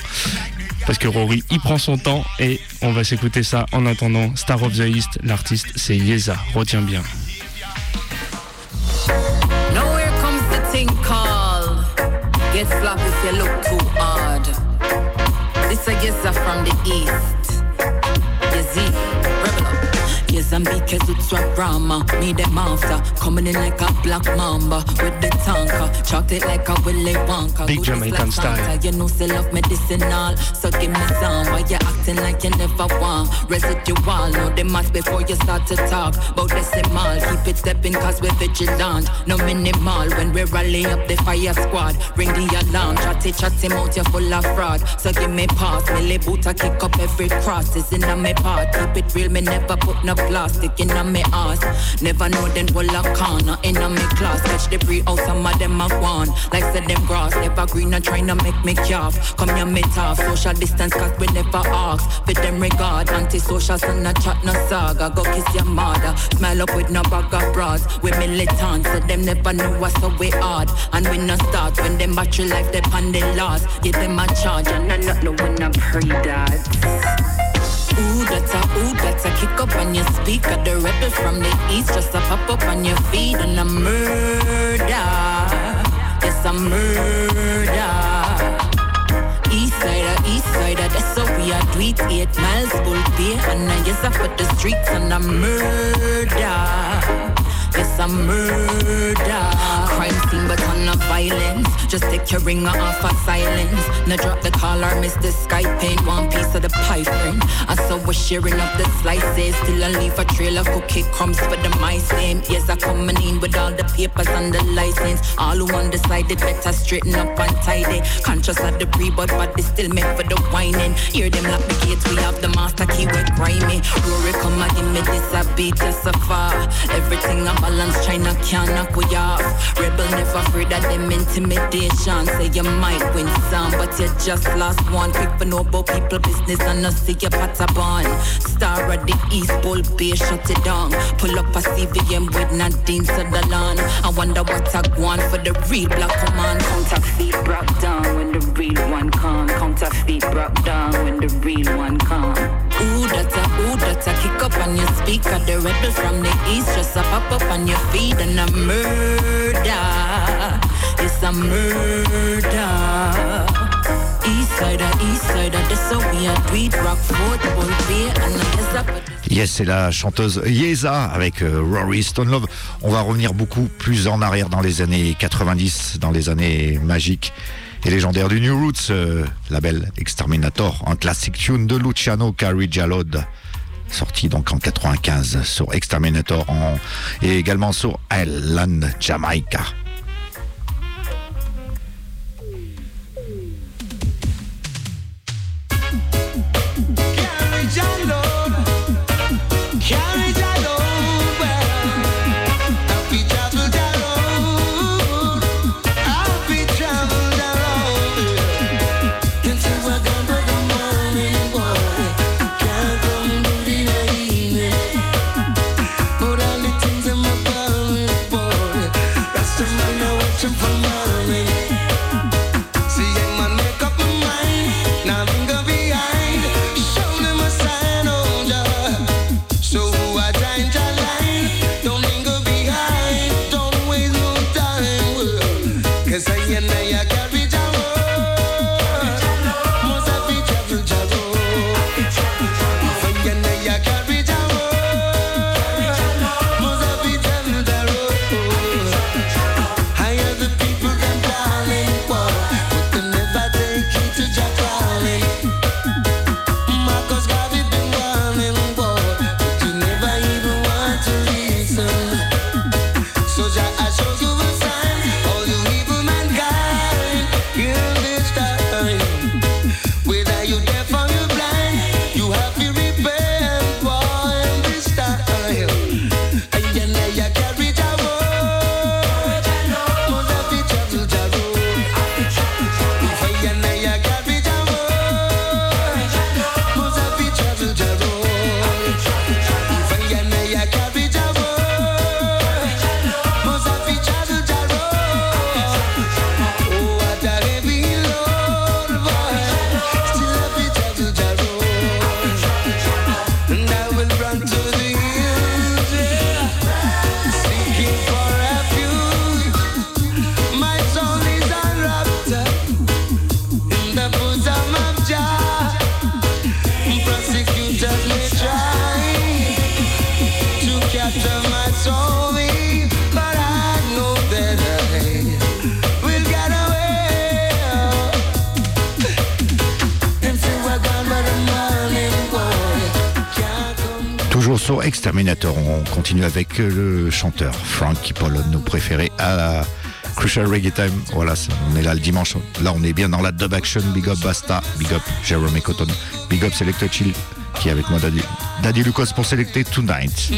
Parce que Rory il prend son temps et on va s'écouter ça en attendant Star of the East. L'artiste c'est Yeza. Retiens bien. If you look too yes from the east. Yes, I'm because it's rap drama. Me them after coming in like a black mamba with the tanker. It like a Willy Wonka. Big Jamaican like style. You know, still love medicinal. So give me some. Why you acting like you never want? Residual. Know the math before you start to talk. About decimal. Keep it stepping cause we're vigilant. No minimal. When we rally up the fire squad. Ring the alarm. Chatty chatty mouth. You're full of fraud. So give me pass. Millie boot. I kick up every cross. It's in me part. Keep it real. Me never put no plastic in me ass. Never know them will a corner in me class. Catch the pre out. Some of them have gone. Like said them grass. Never green and trying to make me calf. Come here me tough. Social distance cause we never ask. For them regard. Anti-social son a chat no saga. Go kiss your mother. Smile up with no bag of bras. We militant. So them never know what's so we hard. And we no start when them battery life they pan the laws. Give them a charge and I not know when I pray that. Ooh, that's ooh, that's a kick up on your speaker. The rebel from the east just a pop up on your feet and a murder. It's a murder. East sider, east side, that's how we are it. Eight miles full beer. and I guess I put the streets and a murder. It's a murder. Crime scene, but on a violence. Just take your ringer off of silence. Now drop the collar, miss the sky paint. One piece of the pie frame. I saw we're sharing up the slices. Still I leave a trail of cookie crumbs for the mice name. Yes, I coming in with all the papers and the license. All who undecided better straighten up and tidy. Conscious of the pre, but body still meant for the whining. Hear them lock the gates, we have the master key, we're grimy. Rory, come and give me this, I beat just so far. Everything I balance, China can't knock we off. Rebel never afraid of them intimidation. Say you might win some, but you just lost one. People know about people business and not see your patabon. Star of the East, Bull Bay, shut it down. Pull up a CVM with Nadine Sutherland. I wonder what I want for the real black command. Counterfeit brought down when the real one come. Counterfeit brought down when the real one come. Yes, c'est la chanteuse Yeza avec euh, Rory Stonelove. On va revenir beaucoup plus en arrière dans les années 90, dans les années magiques et légendaires du New Roots, euh, label Exterminator, un classic tune de Luciano Carigialod, sorti donc en 95 sur Exterminator et également sur Island Jamaica. On continue avec le chanteur Frankie Pollon, nos préférés à Crucial Reggae Time. Voilà, on est là le dimanche. Là, on est bien dans la dub action. Big up Basta, big up Jeremy Cotton, big up Selected Chill, qui est avec moi Daddy, Daddy Lucas pour Selecter Tonight.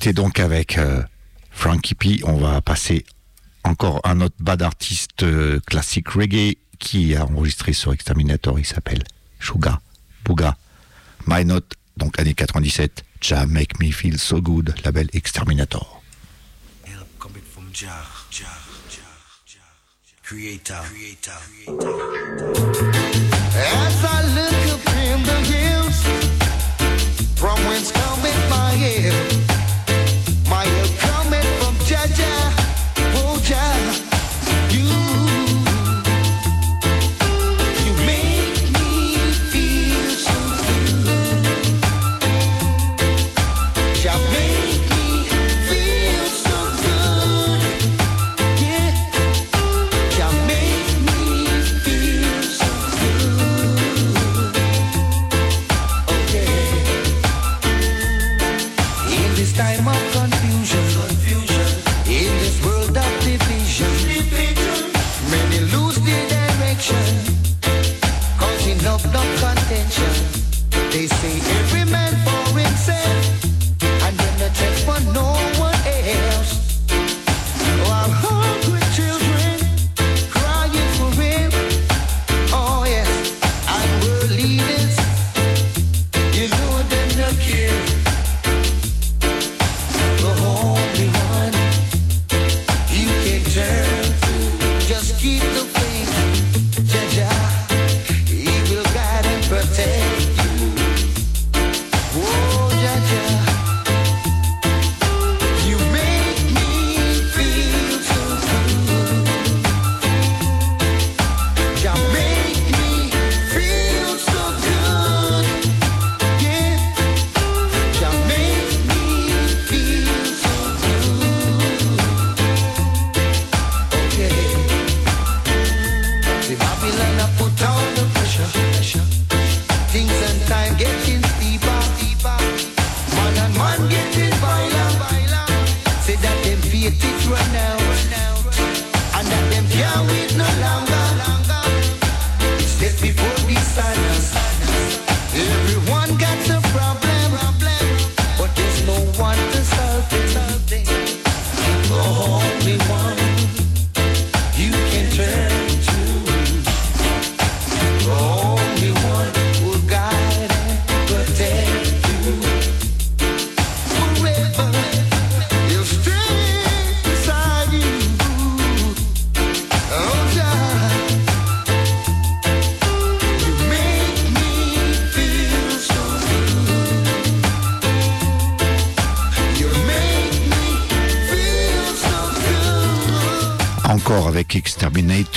Était donc avec euh, Frankie P. On va passer encore un autre bad artiste euh, classique reggae qui a enregistré sur Exterminator. Il s'appelle Suga Booga. My Note, donc année 97. Ja Make Me Feel So Good, label Exterminator. Creator, Creator. As I look up in the hills, from whence cometh my help,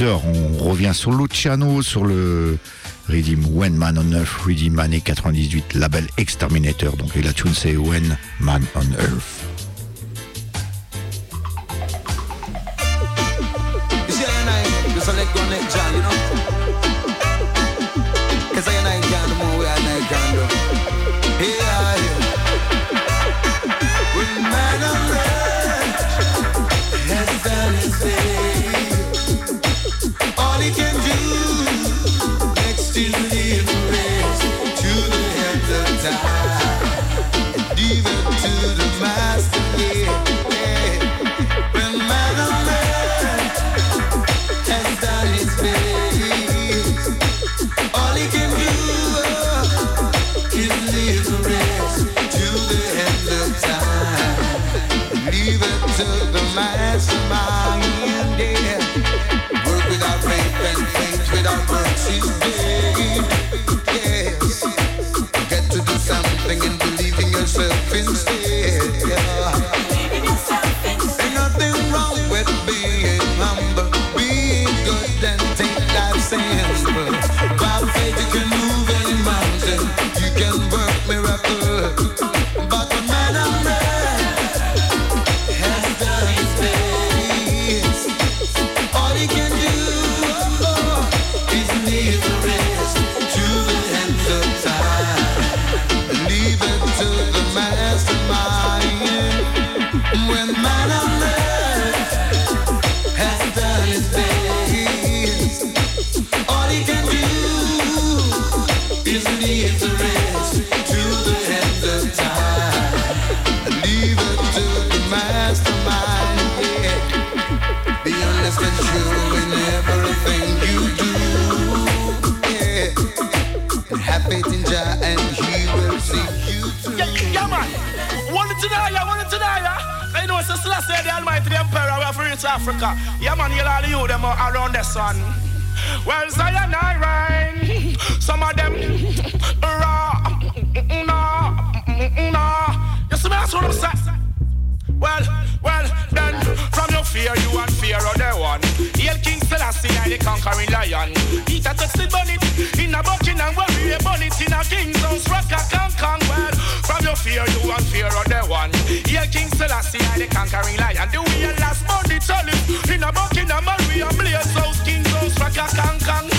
on revient sur Luciano, sur le Redeem When Man on Earth, Redeem année 98, label Exterminator. Donc et la tune c'est When Man on Earth. without faith and faith without works emperor of reach Africa. Yeah, man, you'll all you them around the sun. Well, Zion I rhyme. Some of them raw. No, no. You see, that's what I'm saying. Well, well, then from your fear, you and fear other one. Hail King Selassie, I the conquering lion. Eat a toasted bullet in a bucket and worry a bullet in a king's house. the conquering lion. The real last money challenge. In a buck, in a man, we a blaze house, king house, rock a can can.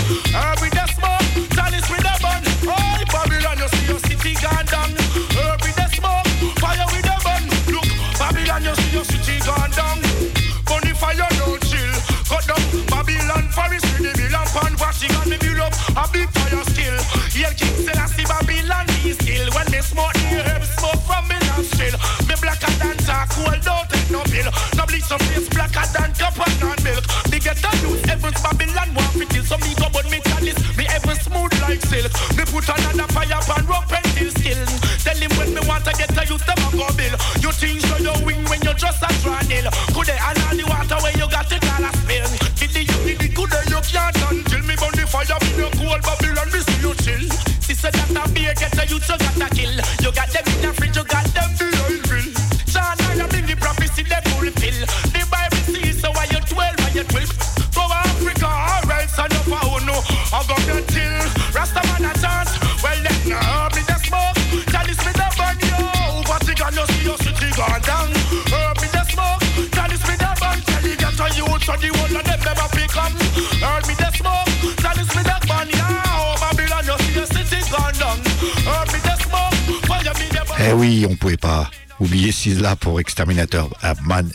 oui, on pouvait pas oublier Sisla pour Exterminator. Abman,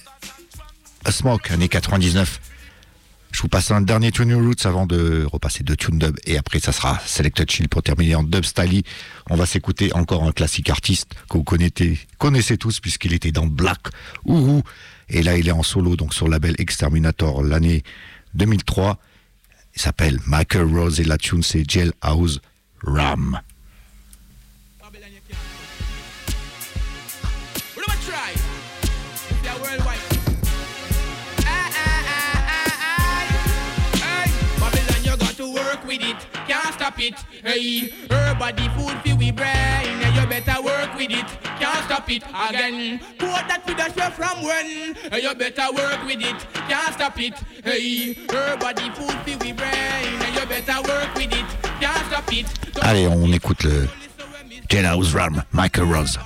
A Smoke, année 99. Je vous passe un dernier Tune Roots avant de repasser de Tune Dub et après ça sera Selected Chill pour terminer en Dub Style. On va s'écouter encore un classique artiste que vous connaissez, tous puisqu'il était dans Black Uhuru et là il est en solo donc sur le label Exterminator l'année 2003. Il s'appelle Michael Rose et la tune c'est Jailhouse Ram. With it. Can't stop it. Hey, her body food for we brain. You better work with it. Can't stop it again. Quote that with chef from when. You better work with it. Can't stop it. Hey, her body food for we brain. You better work with it. Can't stop it. Allez, on écoute le Jailhouse Ram, Michael Rose.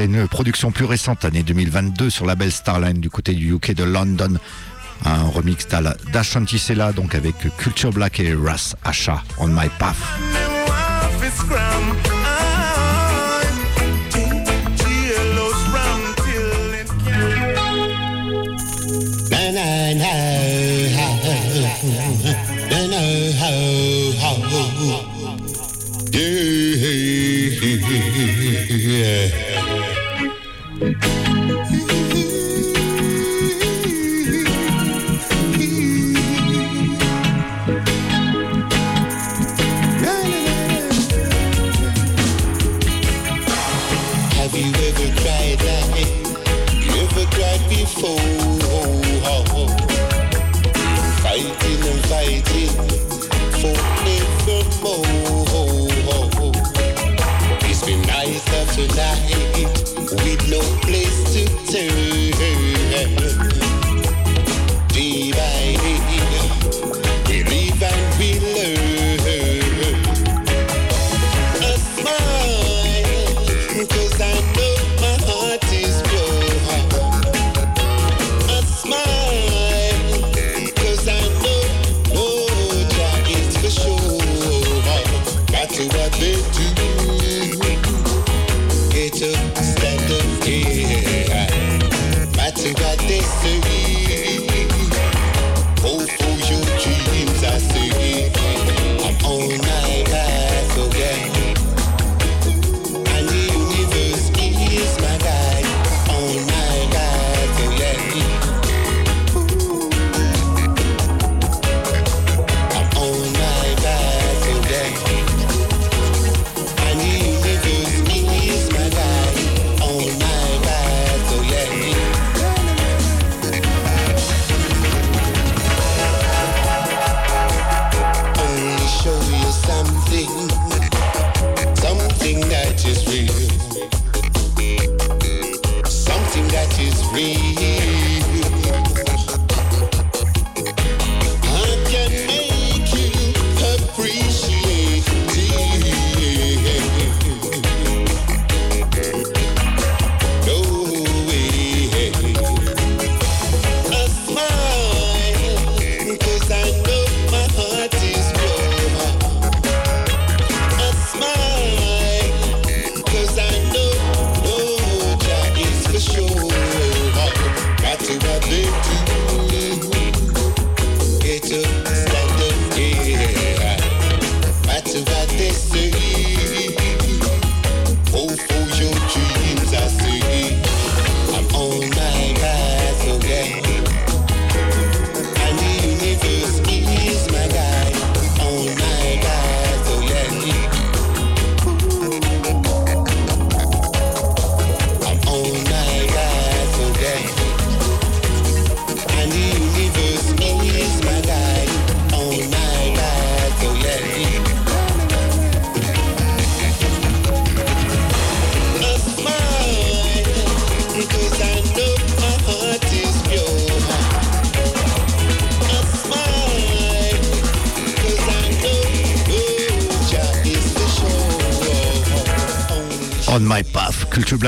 À une production plus récente, année 2022, sur la belle Starline du côté du UK de London. Un remix d'Ashanti Sela, donc avec Culture Black et Ras Asha, On My Path.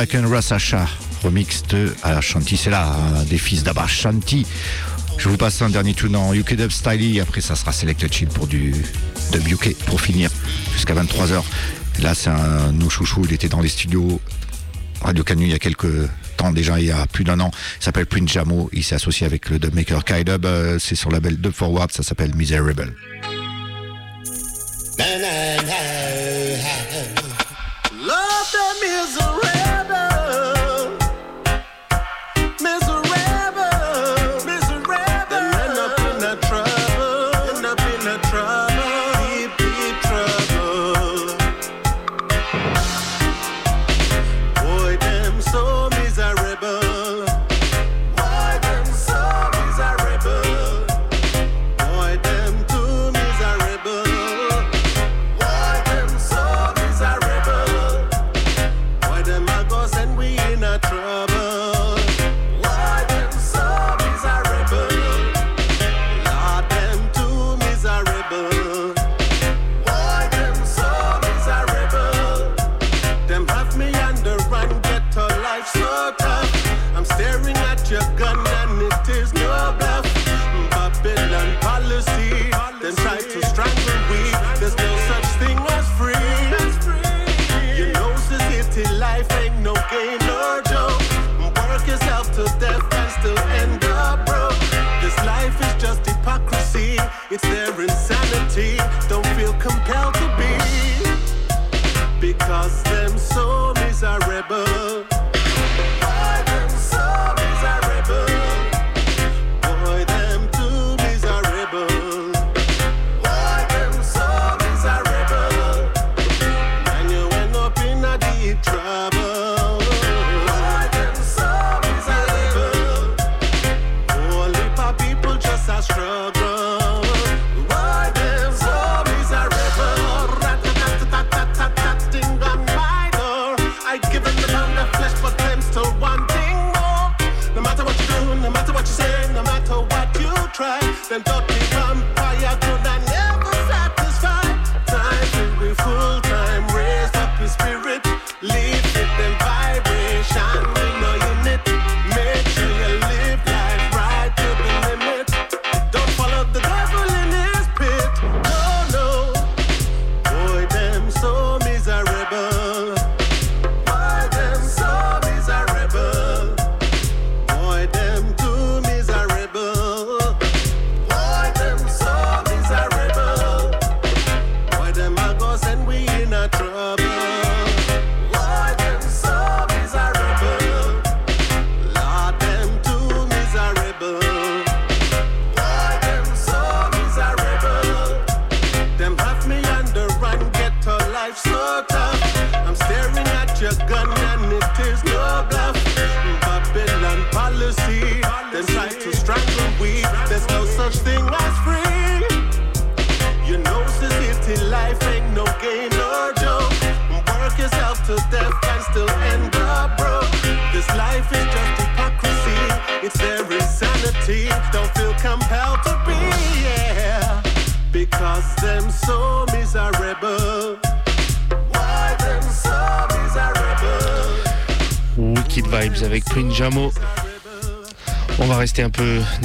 avec un Ras remix. C'est là, des fils d'Abba Shanti. Je vous passe un dernier tune en UK Dub Styly. Après, ça sera Select Chill pour du Dub UK pour finir jusqu'à 23h. Là, c'est un nos chouchou. Il était dans les studios Radio Canu il y a quelques temps déjà, il y a plus d'un an. Il s'appelle Prince Jamo. Il s'est associé avec le dubmaker Kai Dub. Euh, c'est sur le label Dub Forward. Ça s'appelle Miserable.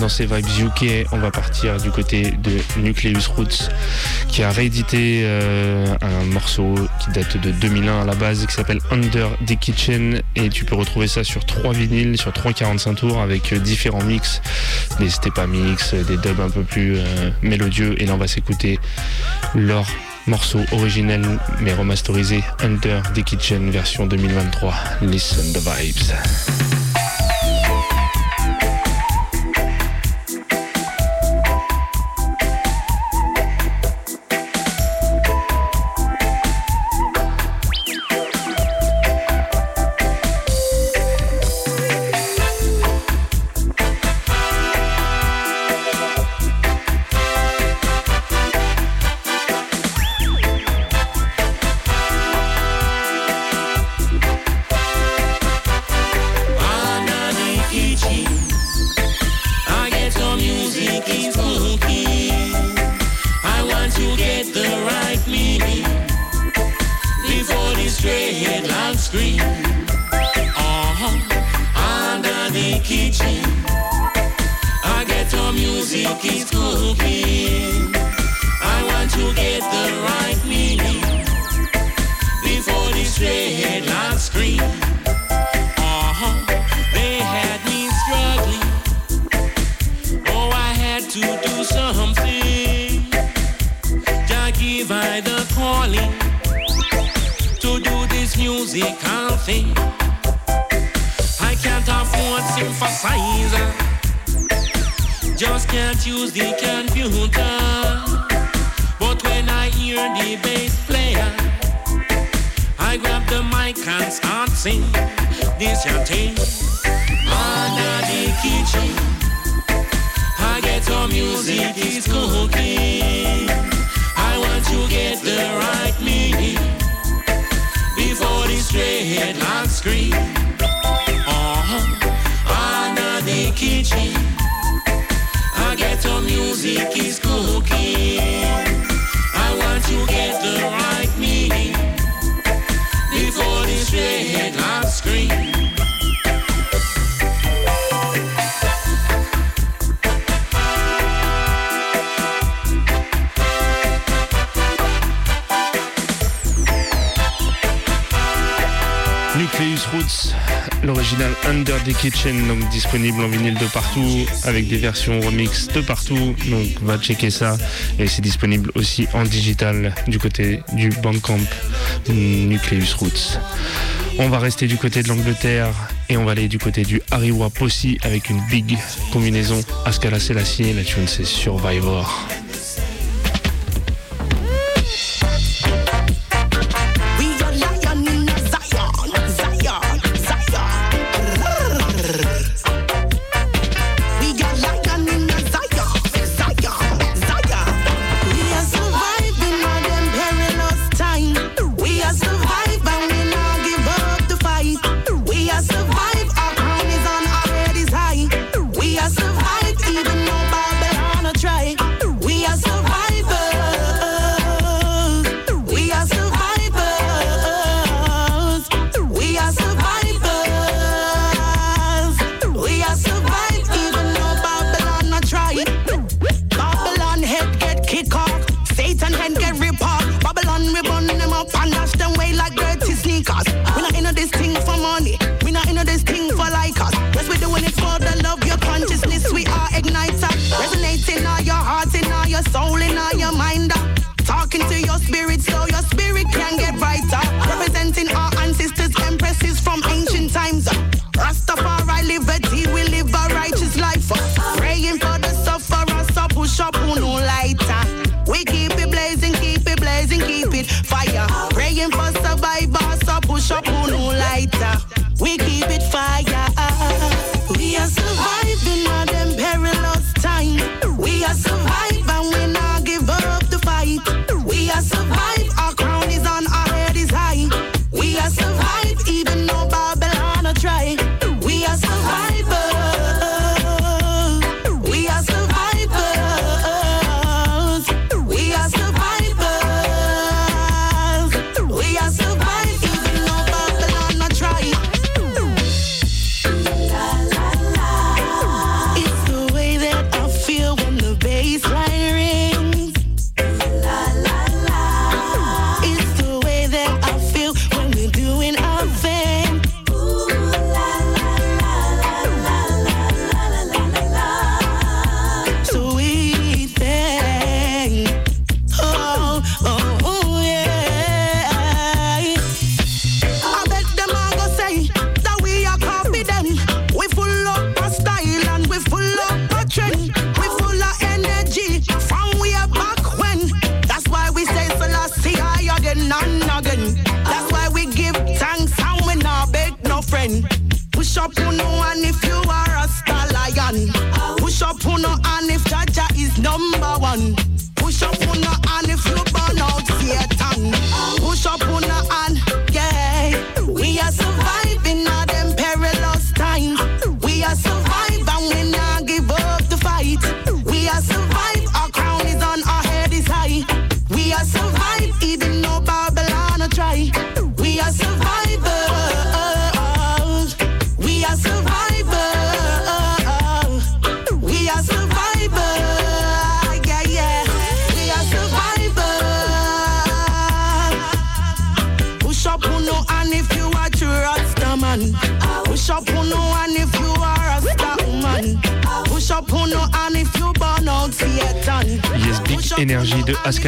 dans vibes UK, on va partir du côté de Nucleus Roots, qui a réédité euh, un morceau qui date de 2001 à la base, qui s'appelle Under the Kitchen, et tu peux retrouver ça sur 3 vinyles, sur 3,45 tours, avec euh, différents mix, des stepa mix, des dubs un peu plus euh, mélodieux, et là on va s'écouter leur morceau originel mais remasterisé Under the Kitchen version 2023. Listen the vibes. This musical thing. I can't afford synthesizer, just can't use the computer. But when I hear the bass player, I grab the mic and start sing this your thing under the kitchen. I get some music is cooking. I want to get the right meaning the straight line scream. Uh-huh. Under the kitchen, I get some music is cooking. I want to get the l'original Under the Kitchen, donc disponible en vinyle de partout, avec des versions remix de partout. Donc va checker ça. Et c'est disponible aussi en digital du côté du Bandcamp Nucleus Roots. On va rester du côté de l'Angleterre et on va aller du côté du Ariwa Posse avec une big combinaison Ascala Selassie. La tune c'est Survivor.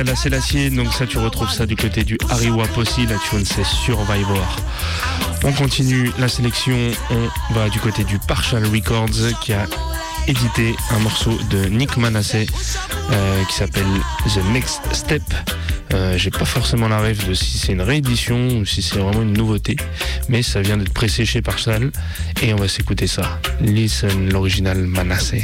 Ascala Selassie. Donc ça, tu retrouves ça du côté du Ariwa Possi. La tune, c'est Survivor. On continue la sélection. On va du côté du Partial Records qui a édité un morceau de Nick Manasseh euh, qui s'appelle The Next Step. Euh, J'ai pas forcément la rêve de si c'est une réédition ou si c'est vraiment une nouveauté, mais ça vient d'être pressé chez Partial et on va s'écouter ça. Listen l'original Manasseh.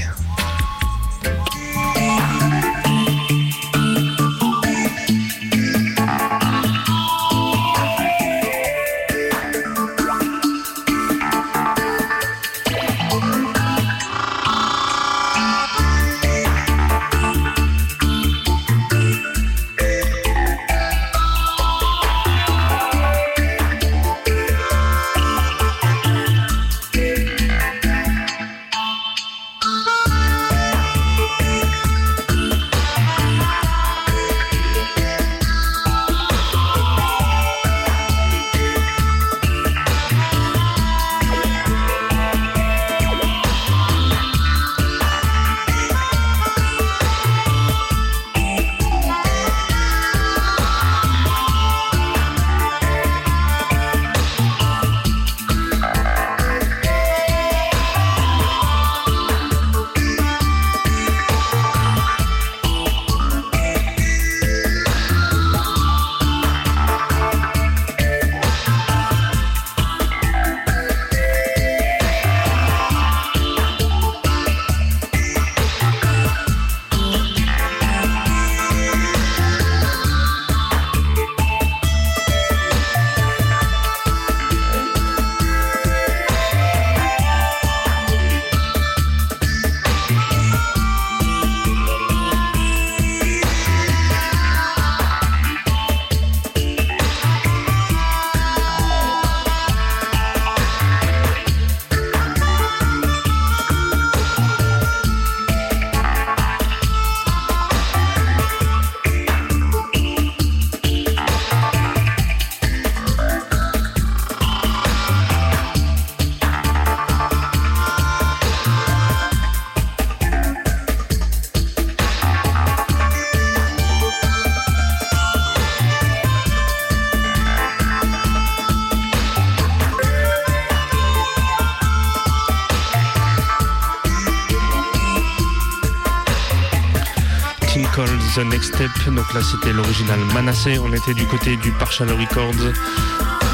Next Step. Donc là, c'était l'original Manasseh. On était du côté du Partial Records.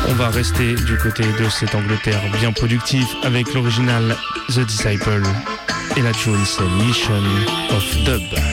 On va rester du côté de cette Angleterre bien productive avec l'original The Disciple. Et la tune, c'est Mission of Dub.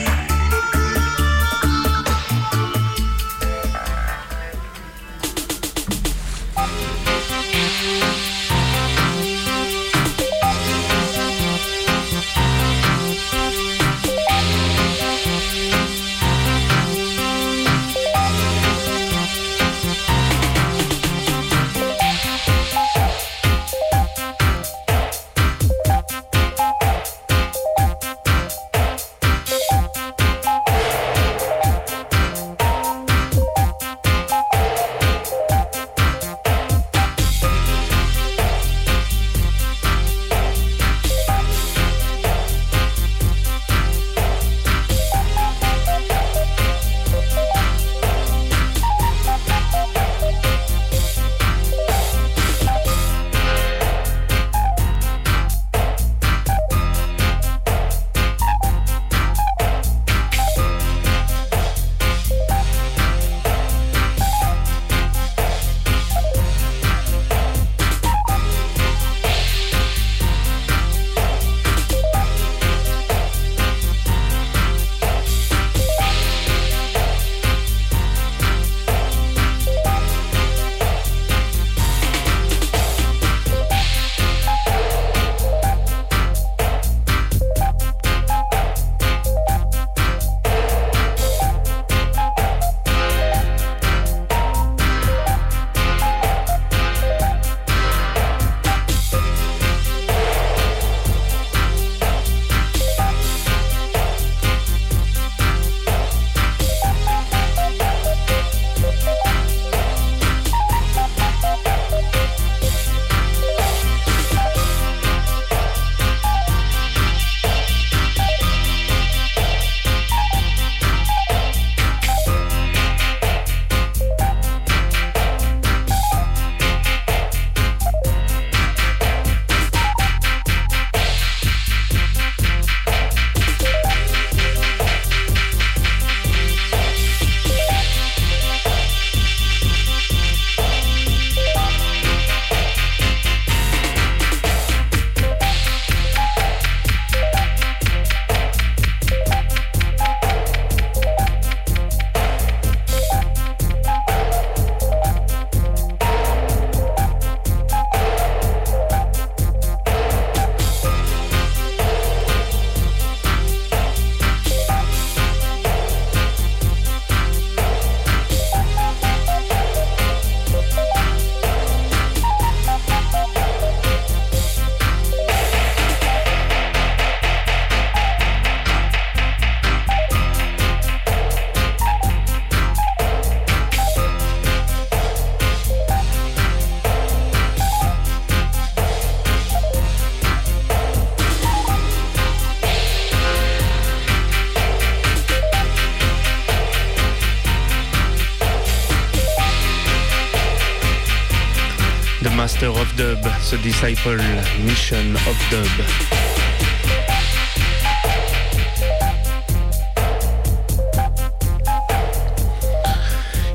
Of Dub, The Disciple Mission of Dub.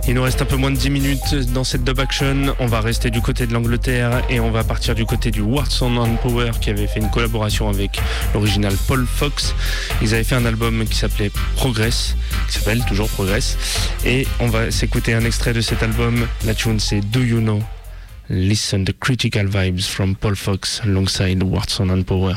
Il nous reste un peu moins de 10 minutes dans cette dub action. On va rester du côté de l'Angleterre et on va partir du côté du Watson and Power qui avait fait une collaboration avec l'original Paul Fox. Ils avaient fait un album qui s'appelait Progress, qui s'appelle toujours Progress. Et on va s'écouter un extrait de cet album. La tune c'est Do You Know? Listen the critical vibes from Paul Fox alongside Watson and Power.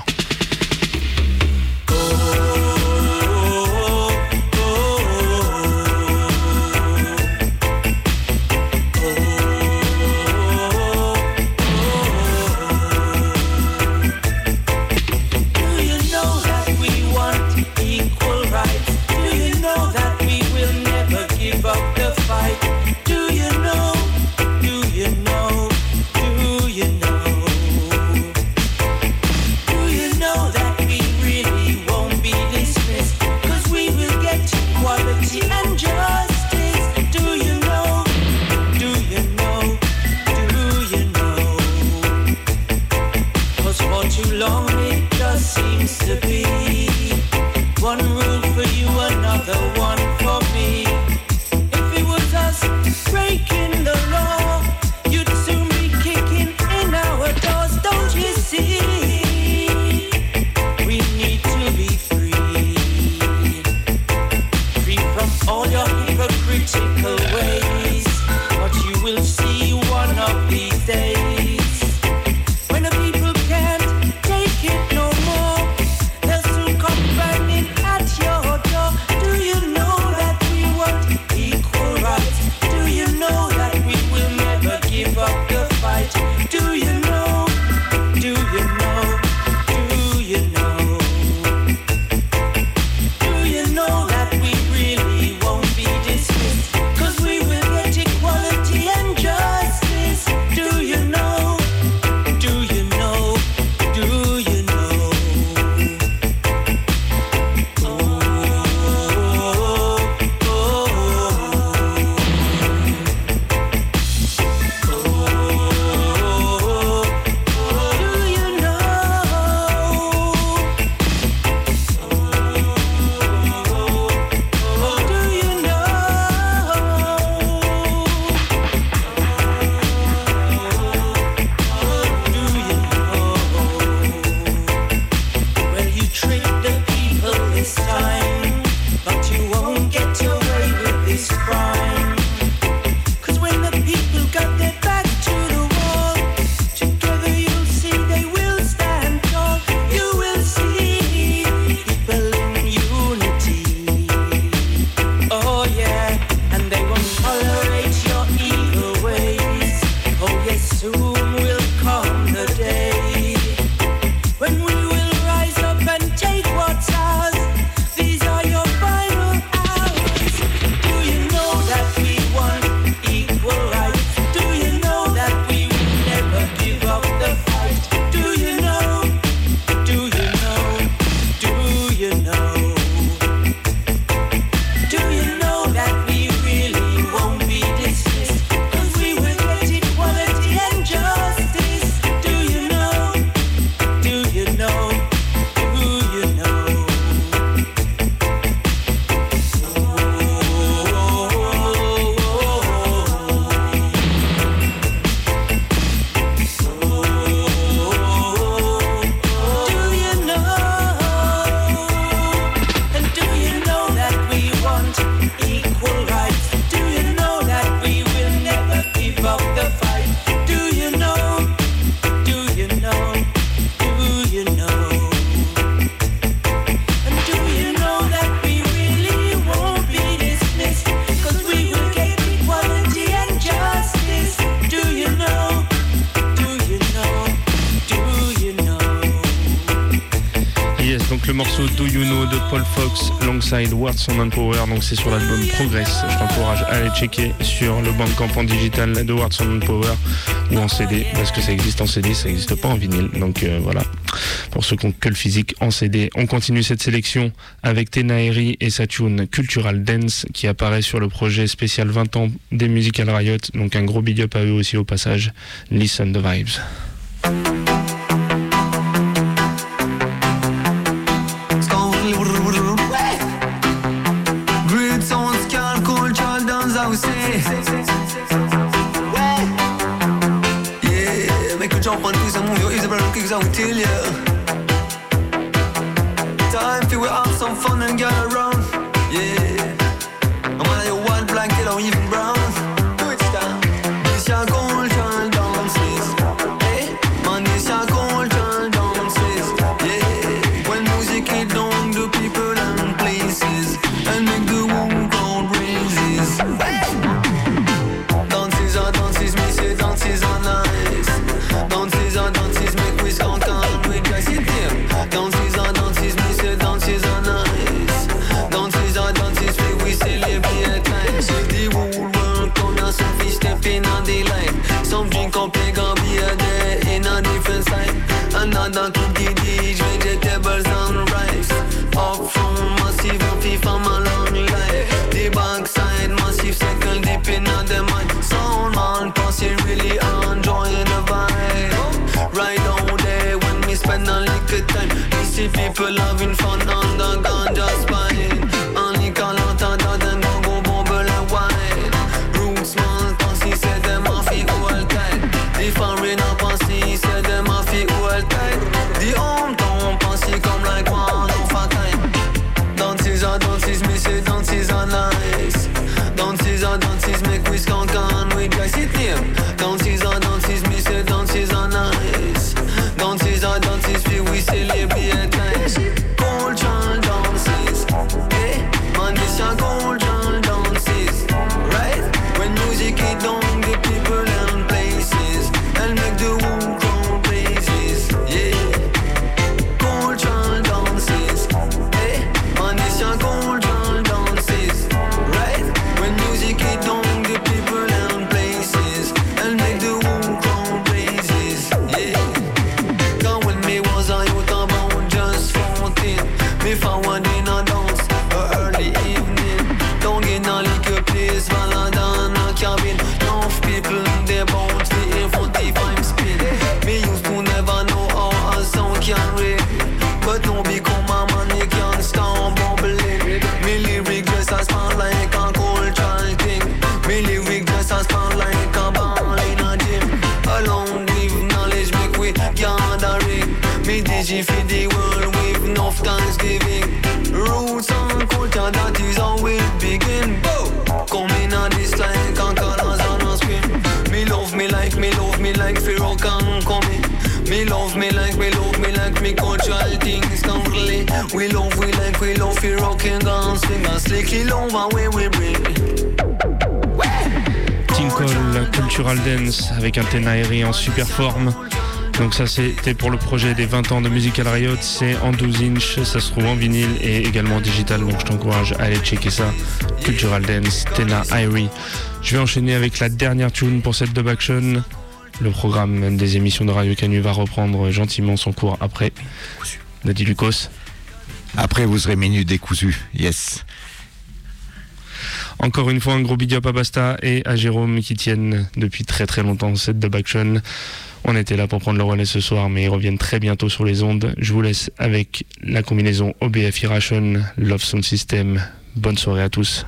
Alongside Words on Manpower. Donc c'est sur l'album Progress. Je t'encourage à aller checker sur le Bandcamp en digital de Words on Manpower ou en CD parce que ça existe en CD, ça n'existe pas en vinyle. Donc euh, voilà. Pour ceux qui ont que le physique en CD. On continue cette sélection avec Tenaeri et sa tune Cultural Dance qui apparaît sur le projet spécial 20 ans des Musical Riot. Donc un gros big up à eux aussi au passage. Listen the vibes. I will tell ya. Time for we have some fun and get around. People having fun on the ganja aucun ré, pas tombé Tinkle Cultural Dance avec un Tenaeri en super forme. Donc ça c'était pour le projet des 20 ans de Musical Riot, c'est en 12 inch, ça se trouve en vinyle et également en digital, donc je t'encourage à aller checker ça. Cultural Dance, Tena Irie. Je vais enchaîner avec la dernière tune pour cette dub action. Le programme des émissions de Radio Canu va reprendre gentiment son cours après. Nadi Lucas. Après, vous serez menu décousu. Yes. Encore une fois, un gros big à Basta et à Jérôme qui tiennent depuis très très longtemps cette dub action. On était là pour prendre le relais ce soir, mais ils reviennent très bientôt sur les ondes. Je vous laisse avec la combinaison OBF Irration, Love Sound System. Bonne soirée à tous.